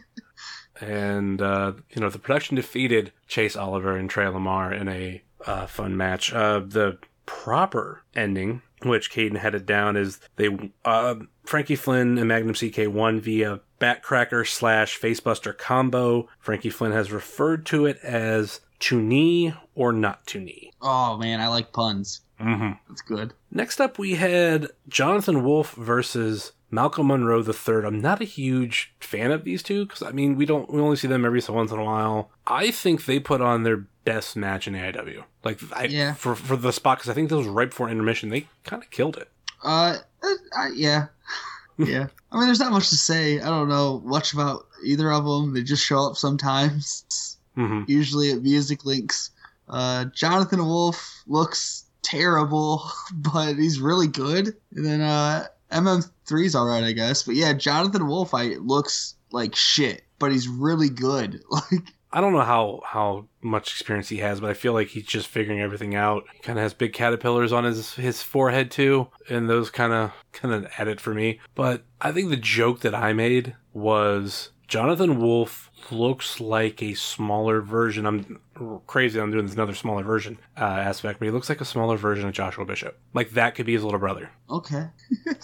C: [LAUGHS] and uh, you know the production defeated Chase Oliver and Trey Lamar in a uh, fun match. Uh, the proper ending, which Caden headed down, is they uh, Frankie Flynn and Magnum CK won via backcracker slash facebuster combo. Frankie Flynn has referred to it as to knee or not to knee.
D: Oh man, I like puns.
C: Mm-hmm.
D: That's good.
C: Next up, we had Jonathan Wolf versus Malcolm Monroe III. I'm not a huge fan of these two because I mean we don't we only see them every so once in a while. I think they put on their best match in AIW. Like I,
D: Yeah.
C: for for the spot because I think this was right before intermission. They kind of killed it.
D: Uh, uh, uh, yeah, [LAUGHS] yeah. I mean, there's not much to say. I don't know much about either of them. They just show up sometimes.
C: Hmm
D: Usually at music links. Uh, Jonathan Wolf looks terrible, [LAUGHS] but he's really good. And then uh, MM3's all right, I guess. But yeah, Jonathan Wolf, I looks like shit, but he's really good. [LAUGHS] Like,
C: I don't know how how much experience he has, but I feel like he's just figuring everything out. He kind of has big caterpillars on his his forehead too, and those kind of kind of add it for me. But I think the joke that I made was Jonathan Wolf looks like a smaller version. I'm crazy. I'm doing this another smaller version uh, aspect, but he looks like a smaller version of Joshua Bishop. Like that could be his little brother.
D: okay. [LAUGHS]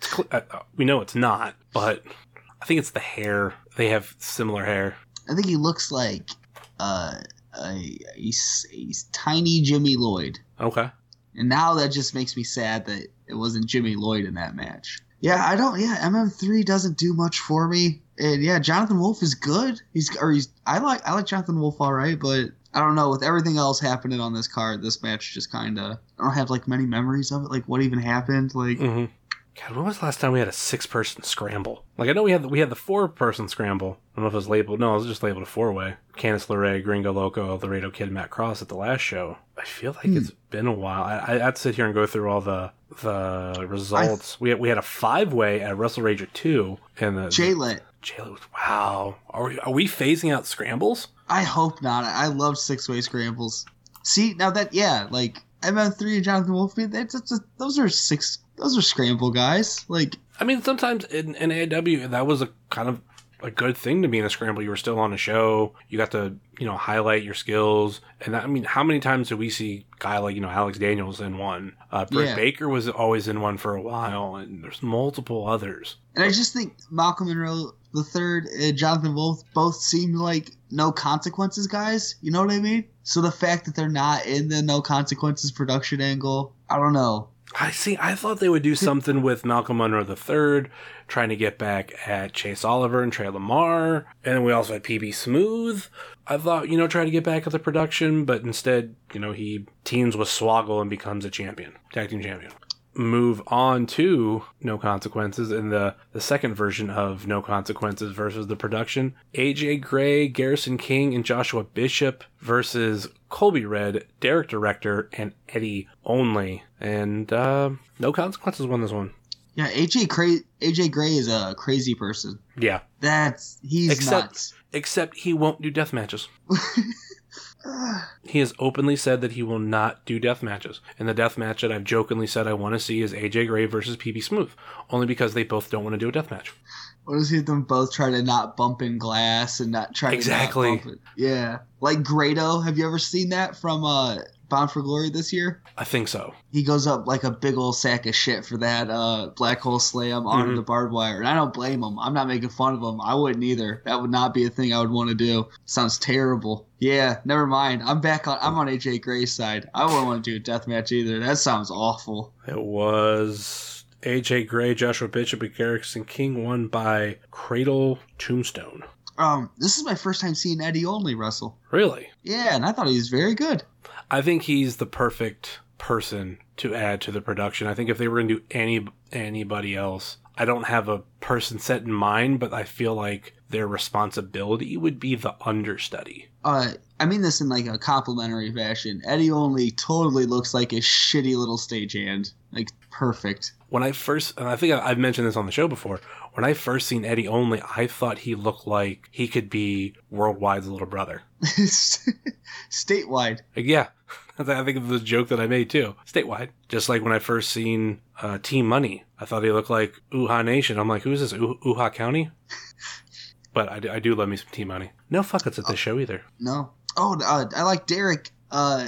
C: Cl- uh, uh, we know it's not, but I think it's the hair. They have similar hair.
D: I think he looks like uh, a, a, a tiny Jimmy Lloyd.
C: Okay.
D: And now that just makes me sad that it wasn't Jimmy Lloyd in that match. Yeah, I don't. Yeah, MM3 doesn't do much for me. And yeah, Jonathan Wolf is good. He's or he's. I like I like Jonathan Wolf all right, but I don't know with everything else happening on this card. This match just kind of. I don't have like many memories of it. Like what even happened. Like
C: hmm God, when was the last time we had a six-person scramble? Like I know we had the, we had the four-person scramble. I don't know if it was labeled. No, it was just labeled a four-way. Candice LeRae, Gringo Loco, El Dorado Kid, Matt Cross at the last show. I feel like it's hmm. been a while. I, I, I'd sit here and go through all the the results. we had, we had a five-way at Wrestle Rager two, and the
D: Jaylet.
C: Jayla was wow. Are we are we phasing out scrambles?
D: I hope not. I love six way scrambles. See now that yeah, like MM3 and Jonathan Wolf. That's, that's, those are six. Those are scramble guys. Like
C: I mean, sometimes in, in AW, that was a kind of a good thing to be in a scramble. You were still on a show. You got to, you know, highlight your skills. And I mean, how many times do we see guy like, you know, Alex Daniels in one? Uh, Britt
D: Yeah.
C: Baker was always in one for a while, and there's multiple others.
D: And I just think Malcolm Monroe the third and Jonathan Wolf both seem like no consequences guys. You know what I mean? So the fact that they're not in the no consequences production angle, I don't know.
C: I see. I thought they would do something with Malcolm Monroe III, trying to get back at Chase Oliver and Trey Lamar, and then we also had PB Smooth. I thought, you know, try to get back at the production, but instead, you know, he teams with Swoggle and becomes a champion, tag team champion. Move on to No Consequences in the, the second version of No Consequences versus the production. AJ Gray, Garrison King, and Joshua Bishop versus Colby Redd, Derek Director, and Eddie Only. And uh, No Consequences won this one.
D: Yeah, AJ Cra- AJ Gray is a crazy person.
C: Yeah.
D: That's he's
C: Except-
D: nuts.
C: Except he won't do death matches. [LAUGHS] He has openly said that he will not do death matches. And the death match that I've jokingly said I want to see is AJ Gray versus PB Smooth, only because they both don't want to do a death match.
D: What is it? Them both try to not bump in glass and not try
C: Exactly.
D: to it. Yeah, like Grado. Have you ever seen that from uh Bound for Glory this year?
C: I think so.
D: He goes up like a big old sack of shit for that uh, black hole slam onto
C: Mhm.
D: the barbed wire, and I don't blame him. I'm not making fun of him. I wouldn't either. That would not be a thing I would want to do. Sounds terrible. Yeah, never mind. I'm back on. I'm on AJ Gray's side. I wouldn't want to do a death match either. That sounds awful.
C: It was AJ Gray, Joshua Bishop, and Garrison King won by Cradle Tombstone.
D: Um, this is my first time seeing Eddie Only wrestle.
C: Really?
D: Yeah, and I thought he was very good.
C: I think he's the perfect person to add to the production. I think if they were going to do any anybody else, I don't have a person set in mind, but I feel like their responsibility would be the understudy.
D: Uh, I mean this in like a complimentary fashion. Eddie Only totally looks like a shitty little stagehand. Like perfect.
C: When I first, and I think I've mentioned this on the show before, when I first seen Eddie Only, I thought he looked like he could be Worldwide's little brother. [LAUGHS]
D: Statewide.
C: Yeah, [LAUGHS] I think of the joke that I made too, statewide. Just like when I first seen uh, Team Money, I thought he looked like Uhaa Nation. I'm like, who's this? U- Uha County? [LAUGHS] But I, do- I do love me some Team Money. No fuckets at this show either.
D: No. Oh, uh, I like Derek. Uh,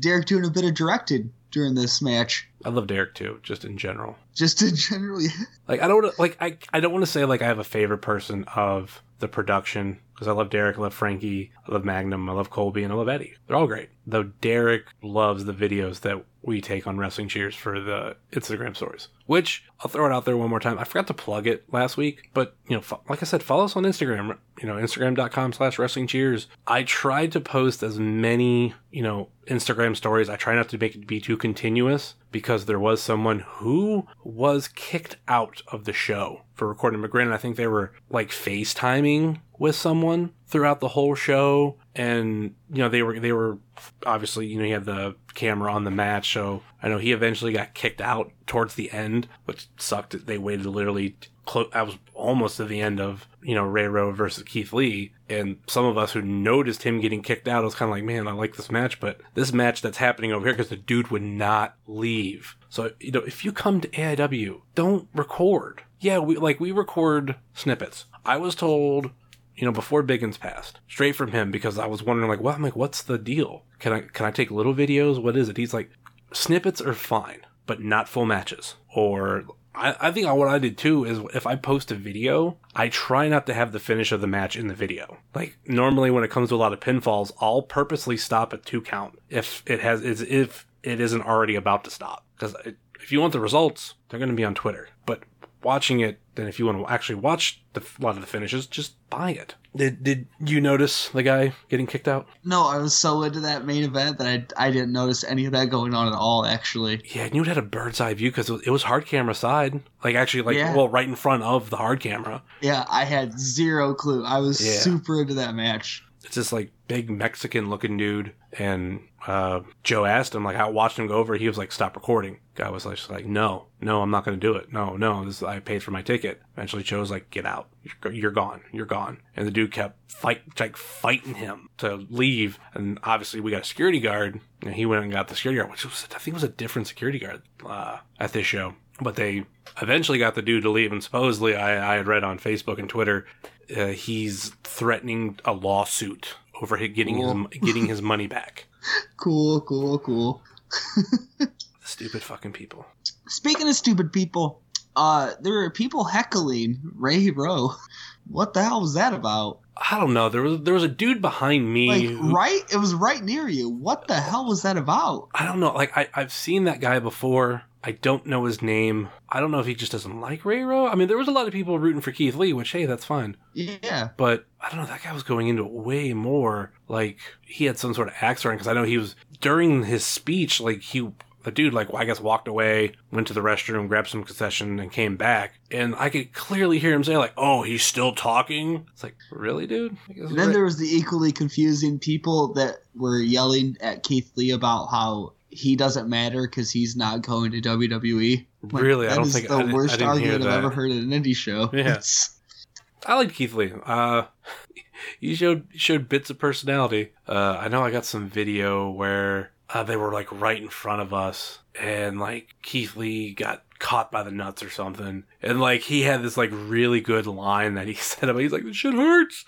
D: Derek doing a bit of directed during this match.
C: I love Derek too, just in general.
D: Just to generally.
C: Like I don't wanna, like I I don't want to say like I have a favorite person of the production because I love Derek, I love Frankie, I love Magnum, I love Colby, and I love Eddie. They're all great. Though Derek loves the videos that we take on Wrestling Cheers for the Instagram stories, which I'll throw it out there one more time. I forgot to plug it last week, but you know, fo- like I said, follow us on Instagram. You know, Instagram.com slash Wrestling Cheers. I tried to post as many you know Instagram stories. I try not to make it be too continuous because there was someone who was kicked out of the show for recording. Granted, I think they were like FaceTiming with someone throughout the whole show, and you know they were they were obviously you know he had the camera on the match, so I know he eventually got kicked out towards the end, which sucked. They waited literally. Clo- I was almost to the end of you know Ray Rowe versus Keith Lee, and some of us who noticed him getting kicked out I was kind of like, man, I like this match, but this match that's happening over here because the dude would not leave. So you know, if you come to AIW, don't record. Yeah, we like we record snippets. I was told, you know, before Biggins passed, straight from him because I was wondering like, well, I'm like, what's the deal? Can I can I take little videos? What is it? He's like, snippets are fine, but not full matches. Or I, I think what I did too is if I post a video, I try not to have the finish of the match in the video. Like normally when it comes to a lot of pinfalls, I'll purposely stop at two count if it has is if it isn't already about to stop. Because if you want the results, they're going to be on Twitter. But watching it, then if you want to actually watch the, a lot of the finishes, just buy it. Did did you notice the guy getting kicked out?
D: No, I was so into that main event that I, I didn't notice any of that going on at all, actually.
C: Yeah, and you had a bird's eye view because it was, hard camera side, like actually like
D: Yeah.
C: well right in front of the hard camera.
D: Yeah, I had zero clue. I was
C: Yeah.
D: super into that match.
C: It's this like big Mexican looking dude, and uh, Joe asked him like I watched him go over. He was like, "Stop recording." Guy was like, like "No, no, I'm not going to do it. No, no, this I paid for my ticket." Eventually, Joe's like, "Get out. You're, you're gone. You're gone." And the dude kept fight like fighting him to leave. And obviously, we got a security guard, and he went and got the security guard, which was I think was a different security guard uh, at this show. But they eventually got the dude to leave, and supposedly I, I had read on Facebook and Twitter uh, he's threatening a lawsuit over getting
D: Cool.
C: his getting his money back. [LAUGHS]
D: Cool, cool, cool. [LAUGHS]
C: Stupid fucking people.
D: Speaking of stupid people, uh, there were people heckling Ray Rowe. What the hell was that about?
C: I don't know. There was there was a dude behind me.
D: Like,
C: who-
D: right? It was right near you. What the hell was that about?
C: I don't know. Like I I've seen that guy before. I don't know his name. I don't know if he just doesn't like Ray Rowe. I mean, there was a lot of people rooting for Keith Lee, which hey, that's fine.
D: Yeah.
C: But I don't know. That guy was going into it way more. Like he had some sort of axe because I know he was during his speech. Like he, the dude, like I guess walked away, went to the restroom, grabbed some concession, and came back. And I could clearly hear him say like, "Oh, he's still talking." It's like, really, dude?
D: Then
C: Ray-
D: there was the equally confusing people that were yelling at Keith Lee about how he doesn't matter because he's not going to WWE. Like,
C: Really? I don't think-
D: the
C: I I
D: worst
C: didn't
D: argument I've ever heard at an indie show.
C: Yeah. [LAUGHS]
D: It's-
C: I liked Keith Lee. Uh, [LAUGHS] he showed showed bits of personality. Uh, I know I got some video where uh, they were like right in front of us, and like Keith Lee got caught by the nuts or something, and like he had this like really good line that he [LAUGHS] said about. He's like, "This shit hurts."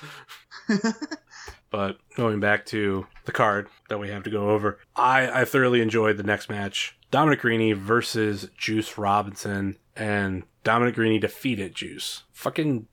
C: But going back to the card that we have to go over, I, I thoroughly enjoyed the next match. Dominic Garrini versus Juice Robinson, and Dominic Garrini defeated Juice. Fucking,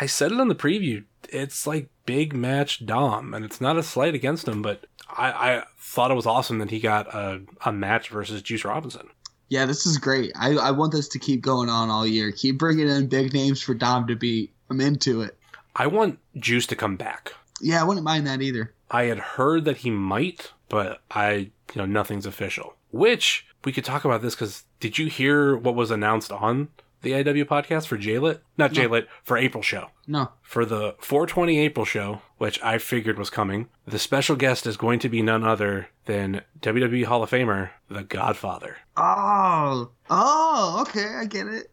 C: I said it on the preview. It's like big match Dom, and it's not a slight against him, but I, I thought it was awesome that he got a, a match versus Juice Robinson.
D: Yeah, this is great. I, I want this to keep going on all year. Keep bringing in big names for Dom to beat. I'm into it.
C: I want Juice to come back.
D: Yeah, I wouldn't mind that either.
C: I had heard that he might, but I, you know, nothing's official. Which we could talk about this because did you hear what was announced on the IW podcast for JLit? Not
D: No.
C: JLit for April show.
D: No.
C: For the 420 April show, which I figured was coming, the special guest is going to be none other than WWE Hall of Famer, The Godfather,
D: Oh, oh, okay, I get it.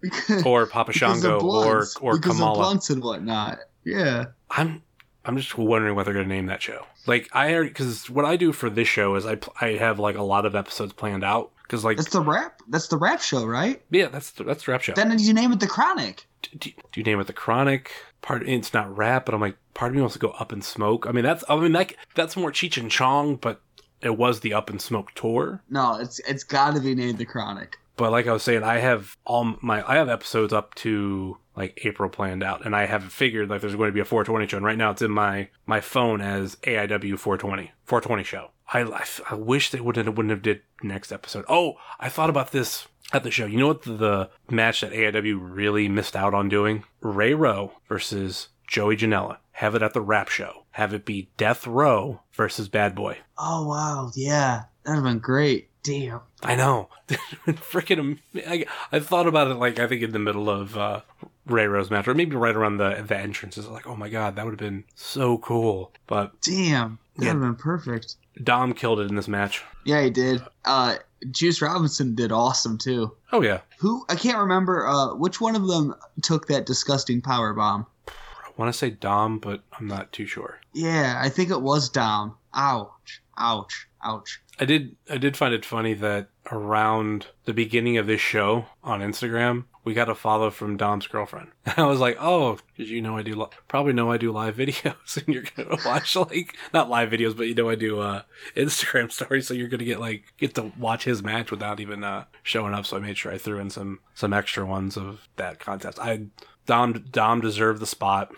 D: Because, [LAUGHS]
C: or Papa Shango, or
D: blunts,
C: or
D: because of
C: Kamala.
D: blunts and whatnot. Yeah.
C: I'm I'm just wondering what they're going to name that show. Like I already because what I do for this show is I pl- I have like a lot of episodes planned out because like
D: That's the rap. That's the rap show, right?
C: yeah that's the, that's the rap show.
D: Then you name it the Chronic.
C: do, do you name it the chronic part it's not rap but i'm like part of me wants to go up in smoke i mean that's i mean that that's more cheech and chong but it was the up in smoke tour
D: No, it's it's got to be named the Chronic.
C: But like i was saying i have all my i have episodes up to like april planned out and i have figured like there's going to be a 420 show and right now it's in my my phone as aiw 420 420 show i i, I wish they wouldn't wouldn't have did next episode oh i thought about this at the show. You know what the, the match that AIW really missed out on doing? Ray Rowe versus Joey Janela. Have it at the rap show. Have it be Death Row versus Bad Boy.
D: Oh wow, yeah, that'd have been great. Damn.
C: I know. [LAUGHS] Freaking, I, I thought about it like I think in the middle of uh, Ray Rowe's match, or maybe right around the the entrances. Like, oh my god, that would have been so cool. But
D: Damn. That'd have been perfect.
C: Dom killed it in this match.
D: Yeah, he did. Uh, Juice Robinson did awesome too.
C: Oh yeah,
D: Who I can't remember. Uh, which one of them took that disgusting power bomb?
C: I want to say Dom, but I'm not too sure.
D: Yeah, I think it was Dom. Ouch! Ouch! Ouch!
C: I did I did find it funny that around the beginning of this show on Instagram, we got a follow from Dom's girlfriend. [LAUGHS] I was like, "Oh, did you know I do li- probably know I do live [LAUGHS] videos and you're to watch like not live videos, but you know I do uh Instagram [LAUGHS] stories, so you're to get like get to watch his match without even uh showing up." So I made sure I threw in some some extra ones of that contest. I Dom Dom deserved the spot.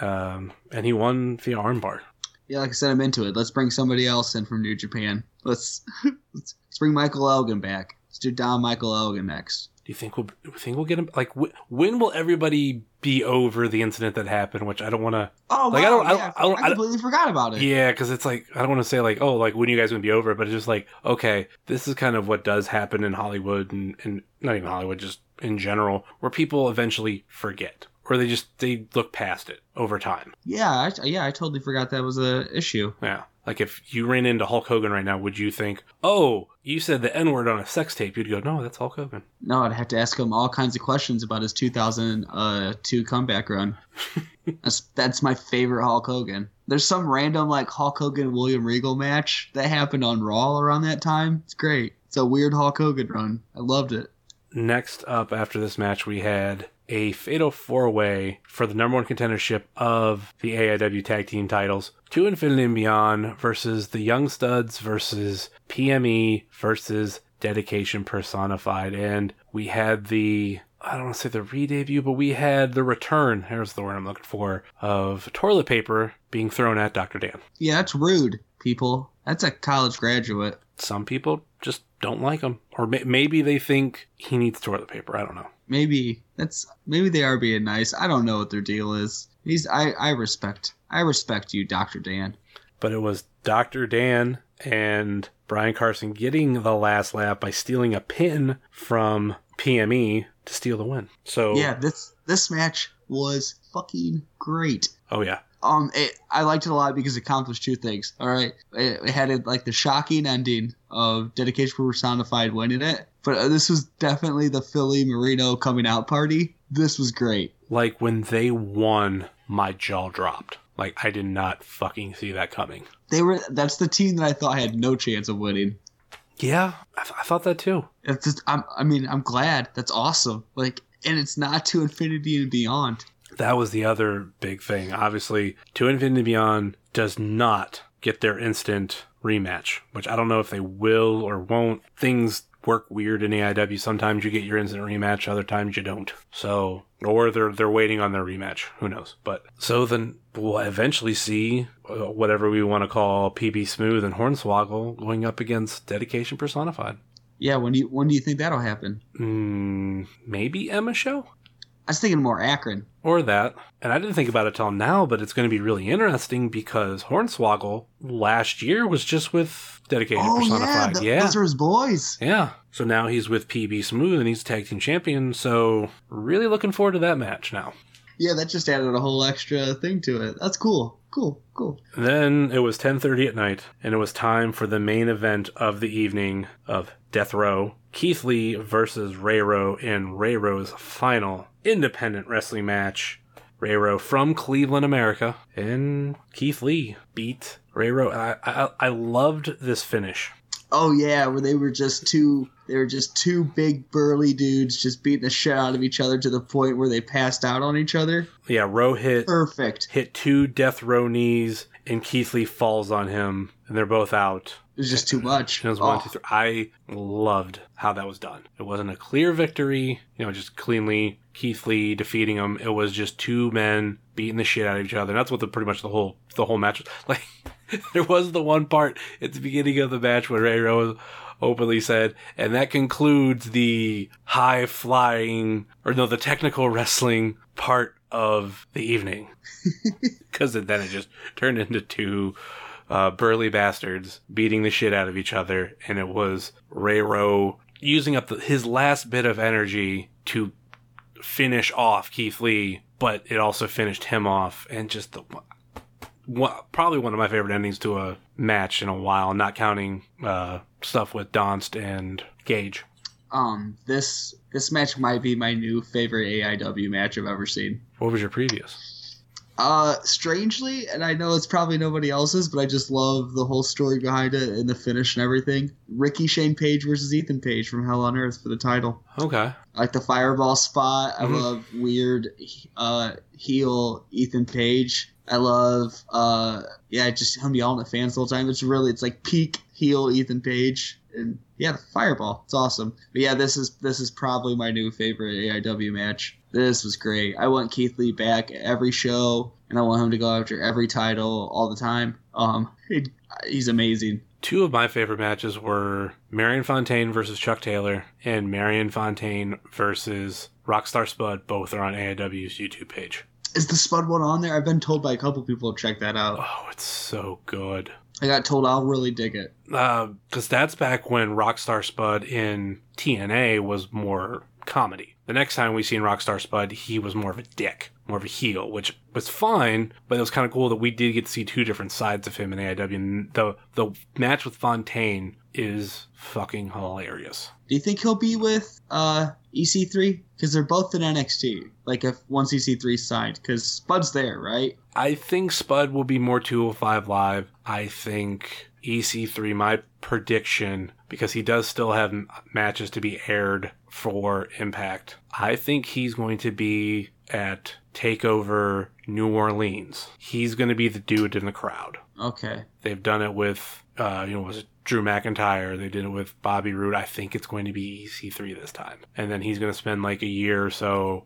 C: Um, and he won via armbar.
D: Yeah, like I said, I'm into it. Let's bring somebody else in from New Japan. Let's [LAUGHS] let's, let's bring Michael Elgin back. Let's do Don Michael Elgin next.
C: Do you think we'll think we'll get him? Like, wh- when will everybody be over the incident that happened? Which I don't want to.
D: Oh,
C: Like, I
D: wow,
C: don't- I don't-
D: yeah,
C: I don't- I don't-
D: completely forgot about it.
C: Yeah, because it's like I don't want to say like, oh, like when are you guys gonna be over? But it's just like, okay, this is kind of what does happen in Hollywood and, and not even Hollywood, just in general, where people eventually forget or they just they look past it over time.
D: Yeah, I, yeah, I totally forgot that was a issue.
C: Yeah. Like if you ran into Hulk Hogan right now, would you think, oh, you said the N word on a sex tape? You'd go, no, that's Hulk Hogan.
D: No, I'd have to ask him all kinds of questions about his 2002 uh, comeback run. [LAUGHS] that's that's my favorite Hulk Hogan. There's some random like Hulk Hogan William Regal match that happened on Raw around that time. It's great. It's a weird Hulk Hogan run. I loved it.
C: Next up after this match, we had a fatal four way for the number one contendership of the AIW tag team titles to Infinity and Beyond versus the Young Studs versus PME versus Dedication Personified. And we had the. I don't want to say the re-debut, but we had the return. Here's the word I'm looking for of toilet paper being thrown at Dr. Dan.
D: Yeah, that's rude, people. That's a college graduate.
C: Some people just don't like him, or may- maybe they think he needs toilet paper. I don't know.
D: Maybe that's maybe they are being nice. I don't know what their deal is. He's I I respect I respect you, Doctor Dan.
C: but it was Dr. Dan and Brian Carson getting the last lap by stealing a pin from PME to steal the win. So
D: Yeah, this this match was fucking great.
C: oh yeah,
D: Um, it, I liked it a lot because it accomplished two things. All right, it, it had like the shocking ending of Dedication for Personified winning it, but uh, this was definitely the Philly Marino coming out party. This was great.
C: like when they won, my jaw dropped. Like I did not fucking see that coming.
D: They were that's the team that I thought I had no chance of winning.
C: Yeah, I, th- I thought that too.
D: It's just, I'm, I mean, I'm glad. That's awesome. Like, and it's not to infinity and beyond.
C: That was the other big thing. Obviously, To Infinity and Beyond does not get their instant rematch, which I don't know if they will or won't. Things work weird in AIW. Sometimes you get your instant rematch, other times you don't. So, or they're they're waiting on their rematch. Who knows? But so then we'll eventually see uh, whatever we want to call PB Smooth and Hornswoggle going up against Dedication Personified.
D: Yeah, when do you when do you think that'll happen?
C: Mm, maybe Emma show
D: I was thinking more Akron.
C: or that. And I didn't think about it till now, but it's going to be really interesting because Hornswoggle last year was just with Dedicated
D: Oh yeah,
C: Personified. yeah.
D: those are his boys.
C: Yeah. So now he's with PB Smooth and he's tag team champion. So really looking forward to that match now.
D: Yeah, that just added a whole extra thing to it. That's cool. Cool. Cool.
C: Then it was 10:30 at night and it was time for the main event of the evening of Death Row. Keith Lee versus Ray Rowe in Ray Rowe's final independent wrestling match. Ray Rowe from Cleveland, America, and Keith Lee beat Ray Rowe. I, I I loved this finish.
D: Oh yeah, where they were just two they were just two big burly dudes just beating the shit out of each other to the point where they passed out on each other.
C: Yeah, Rowe hit
D: Perfect.
C: hit two Death Row knees, and Keith Lee falls on him, and they're both out.
D: It was just too much.
C: It was one,
D: Oh,
C: two, three. I loved how that was done. It wasn't a clear victory, you know, just cleanly Keith Lee defeating him. It was just two men beating the shit out of each other. And that's what the pretty much the whole the whole match was [LAUGHS] like. [LAUGHS] there was the one part at the beginning of the match where Ray Rose openly said, and that concludes the high flying or no, the technical wrestling part of the evening. [LAUGHS] Because then it just turned into two uh, burly bastards beating the shit out of each other, and it was Ray Rowe using up the, his last bit of energy to finish off Keith Lee, but it also finished him off, and just the one, probably one of my favorite endings to a match in a while, not counting uh, stuff with Donst and Gage.
D: um this this match might be my new favorite AIW match I've ever seen.
C: What was your previous?
D: Uh strangely, and I know it's probably nobody else's, but I just love the whole story behind it and the finish and everything. Ricky Shane Page versus Ethan Page from Hell on Earth for the title.
C: Okay.
D: I like the fireball spot. I
C: Mhm.
D: love weird uh, heel Ethan Page. I love uh, yeah, just him yelling at fans the whole time. It's really it's like peak heel Ethan Page. And yeah, fireball. It's awesome. But yeah, this is this is probably my new favorite AIW match. This was great. I want Keith Lee back every show, and I want him to go after every title all the time. Um, he, he's amazing.
C: Two of my favorite matches were Marion Fontaine versus Chuck Taylor and Marion Fontaine versus Rockstar Spud. Both are on AIW's YouTube page.
D: Is the Spud one on there? I've been told by a couple people to check that out.
C: Oh, it's so good.
D: I got told I'll really dig it.
C: Uh, because that's back when Rockstar Spud in TNA was more comedy. The next time we seen Rockstar Spud, he was more of a dick, more of a heel, which was fine, but it was kind of cool that we did get to see two different sides of him in AIW. And the the match with Fontaine is fucking hilarious.
D: Do you think he'll be with uh, EC3? Because they're both in NXT. Like if once EC3 signed, because Spud's there, right?
C: I think Spud will be more 205 live. I think EC3, my prediction, because he does still have m- matches to be aired for Impact. I think he's going to be at Takeover New Orleans. He's going to be the dude in the crowd.
D: Okay.
C: They've done it with, uh, you know, was it Drew McIntyre? They did it with Bobby Roode. I think it's going to be EC3 this time. And then he's going to spend like a year or so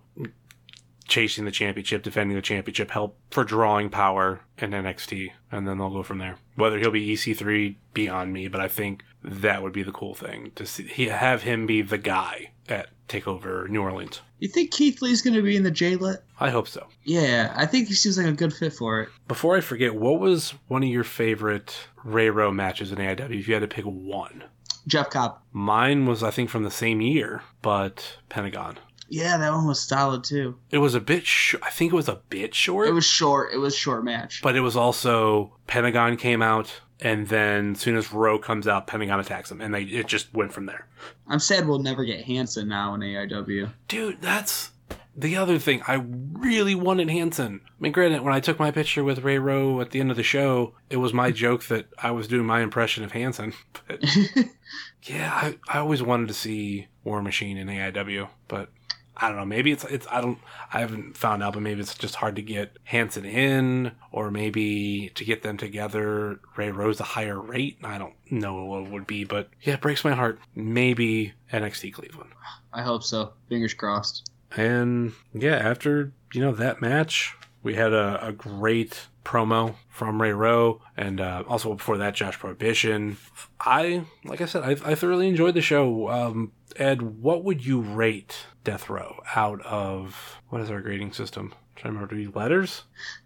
C: chasing the championship, defending the championship, help for drawing power in NXT, and then they'll go from there. Whether he'll be EC3 beyond me, but I think that would be the cool thing to see he have him be the guy at Takeover New Orleans.
D: You think Keith Lee's going to be in the J-Lit?
C: I hope so.
D: Yeah, I think he seems like a good fit for it.
C: Before I forget, what was one of your favorite Ray Rowe matches in AIW? If you had to pick one,
D: Jeff Cobb.
C: mine was I think from the same year, but Pentagon.
D: Yeah, that one was solid too.
C: It was a bit. Sh- I think it was a bit short.
D: It was short. It was short match.
C: but it was also Pentagon came out, and then as soon as Rowe comes out, Pentagon attacks him, and they it just went from there.
D: I'm sad we'll never get Hanson now in AIW.
C: Dude, that's the other thing. I really wanted Hanson. I mean, granted, when I took my picture with Ray Rowe at the end of the show, it was my joke that I was doing my impression of Hanson. [LAUGHS] But [LAUGHS] yeah, I, I always wanted to see War Machine in AIW, but I don't know. Maybe it's it's I don't I haven't found out, but maybe it's just hard to get Hanson in, or maybe to get them together, Ray Rowe's a higher rate. I don't know what it would be, but yeah, it breaks my heart. Maybe NXT Cleveland.
D: I hope so. Fingers crossed.
C: And yeah, after you know that match, we had a, a great promo from Ray Rowe, and uh, also before that, Josh Prohibition. I, like I said, I, I thoroughly enjoyed the show. Um, Ed, what would you rate Death Row out of what is our grading system? I'm trying to remember, do we letters?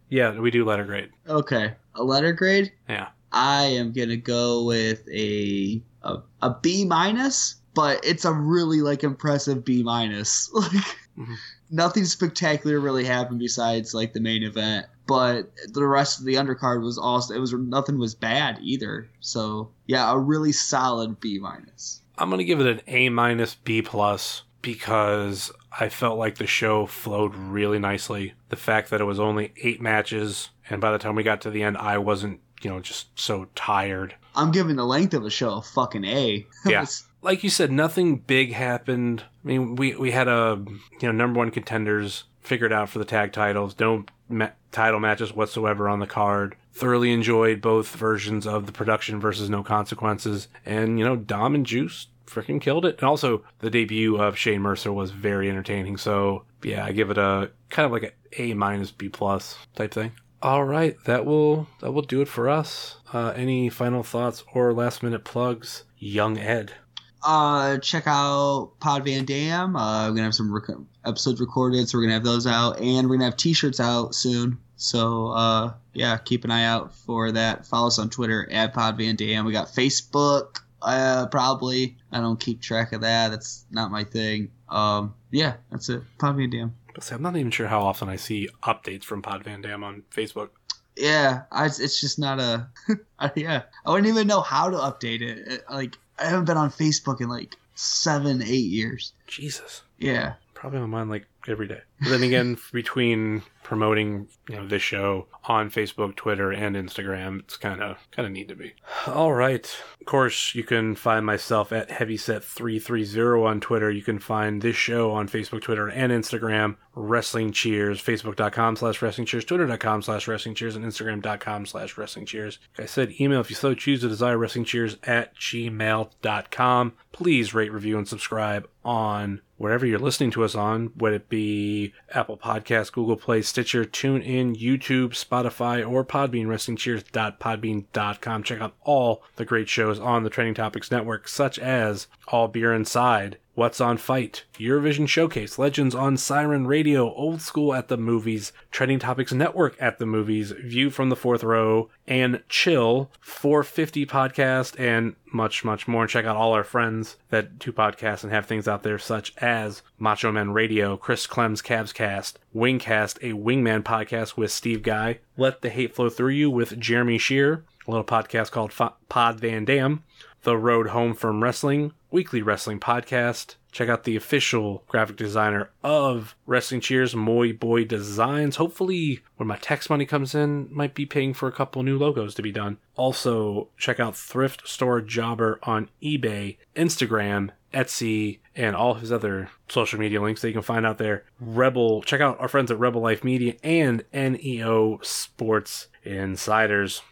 C: Yeah, we do letter grade.
D: Okay, a letter grade.
C: Yeah.
D: I am gonna go with a a, a B minus, but it's a really like impressive B minus. [LAUGHS] Like
C: Mhm.
D: nothing spectacular really happened besides like the main event, but the rest of the undercard was also it was nothing was bad either. So yeah, a really solid B minus.
C: I'm gonna give it an A minus B plus because I felt like the show flowed really nicely. The fact that it was only eight matches, and by the time we got to the end, I wasn't, you know, just so tired.
D: I'm giving the length of the show a fucking A. [LAUGHS]
C: Yeah. Like you said, nothing big happened. I mean, we we had a you know number one contenders figured out for the tag titles. No ma- title matches whatsoever on the card. Thoroughly enjoyed both versions of the production versus no consequences, and you know Dom and Juice freaking killed it. And also the debut of Shane Mercer was very entertaining. So yeah, I give it a kind of like a A minus B plus type thing. All right, that will that will do it for us. Uh, any final thoughts or last minute plugs, Young Ed?
D: Uh check out pod van dam. Uh we're gonna have some rec- episodes recorded so we're gonna have those out and we're gonna have t-shirts out soon. So uh yeah keep an eye out for that. Follow us on twitter at pod van dam. We got facebook uh probably. I don't keep track of that. That's not my thing. Um yeah that's it. Pod van dam.
C: I'm not even sure how often I see updates from Pod Van Dam on Facebook.
D: yeah I, it's just not a. [LAUGHS] yeah. I wouldn't even know how to update it like i haven't been on facebook in like seven eight years.
C: Jesus,
D: yeah.
C: Probably on mine like every day. But then again, [LAUGHS] between promoting you know this show on Facebook, Twitter, and Instagram, it's kind of kind of need to be. All right. Of course, you can find myself at Heavyset330 on Twitter. You can find this show on Facebook, Twitter, and Instagram. Wrestling Cheers, Facebook.com slash Wrestling Cheers, Twitter.com slash Wrestling Cheers, and Instagram.com slash Wrestling Cheers. Like I said, email if you so choose to desire Wrestling Cheers at gmail.com. Please rate, review, and subscribe on wherever you're listening to us on, whether it be Apple Podcasts, Google Play, Stitcher, TuneIn, YouTube, Spotify, or Podbean, WrestlingCheers.podbean.com. Check out all the great shows on the Trending Topics Network, such as All Beer Inside, What's on Fight, Eurovision Showcase, Legends on Siren Radio, Old School at the Movies, Trending Topics Network at the Movies, View from the Fourth Row, and Chill, 450 podcast, and much, much more. Check out all our friends that do podcasts and have things out there, such as Macho Man Radio, Chris Clem's Cabs Cast, Wingcast, a Wingman podcast with Steve Guy, Let the Hate Flow Through You with Jeremy Shear, a little podcast called F- Pod Van Dam, The Road Home from Wrestling, weekly wrestling podcast. Check out the official graphic designer of Wrestling Cheers, Moy Boy Designs. Hopefully, when my tax money comes in, might be paying for a couple new logos to be done. Also, check out Thrift Store Jobber on eBay, Instagram, Etsy, and all his other social media links that you can find out there. Rebel, check out our friends at Rebel Life Media and NEO Sports Insiders.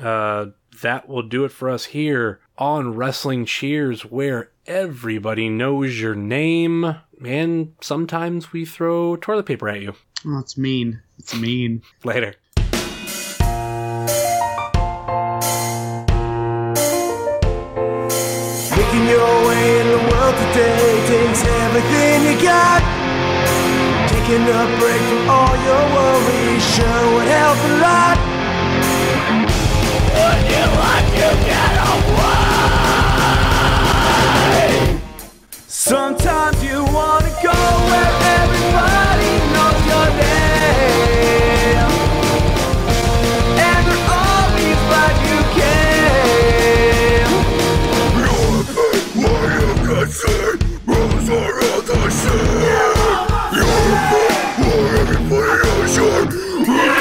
C: Uh, that will do it for us here on Wrestling Cheers, where everybody knows your name, and sometimes we throw toilet paper at you.
D: Oh, it's mean. It's mean.
C: Later.
E: Making your way in the world today takes everything you got. Taking a break from all your worries sure would help a lot. Sometimes you wanna go where everybody knows your name And they're always glad you came You're fake,
B: why you can see Rules are all the same You're fake, why
E: everybody knows your name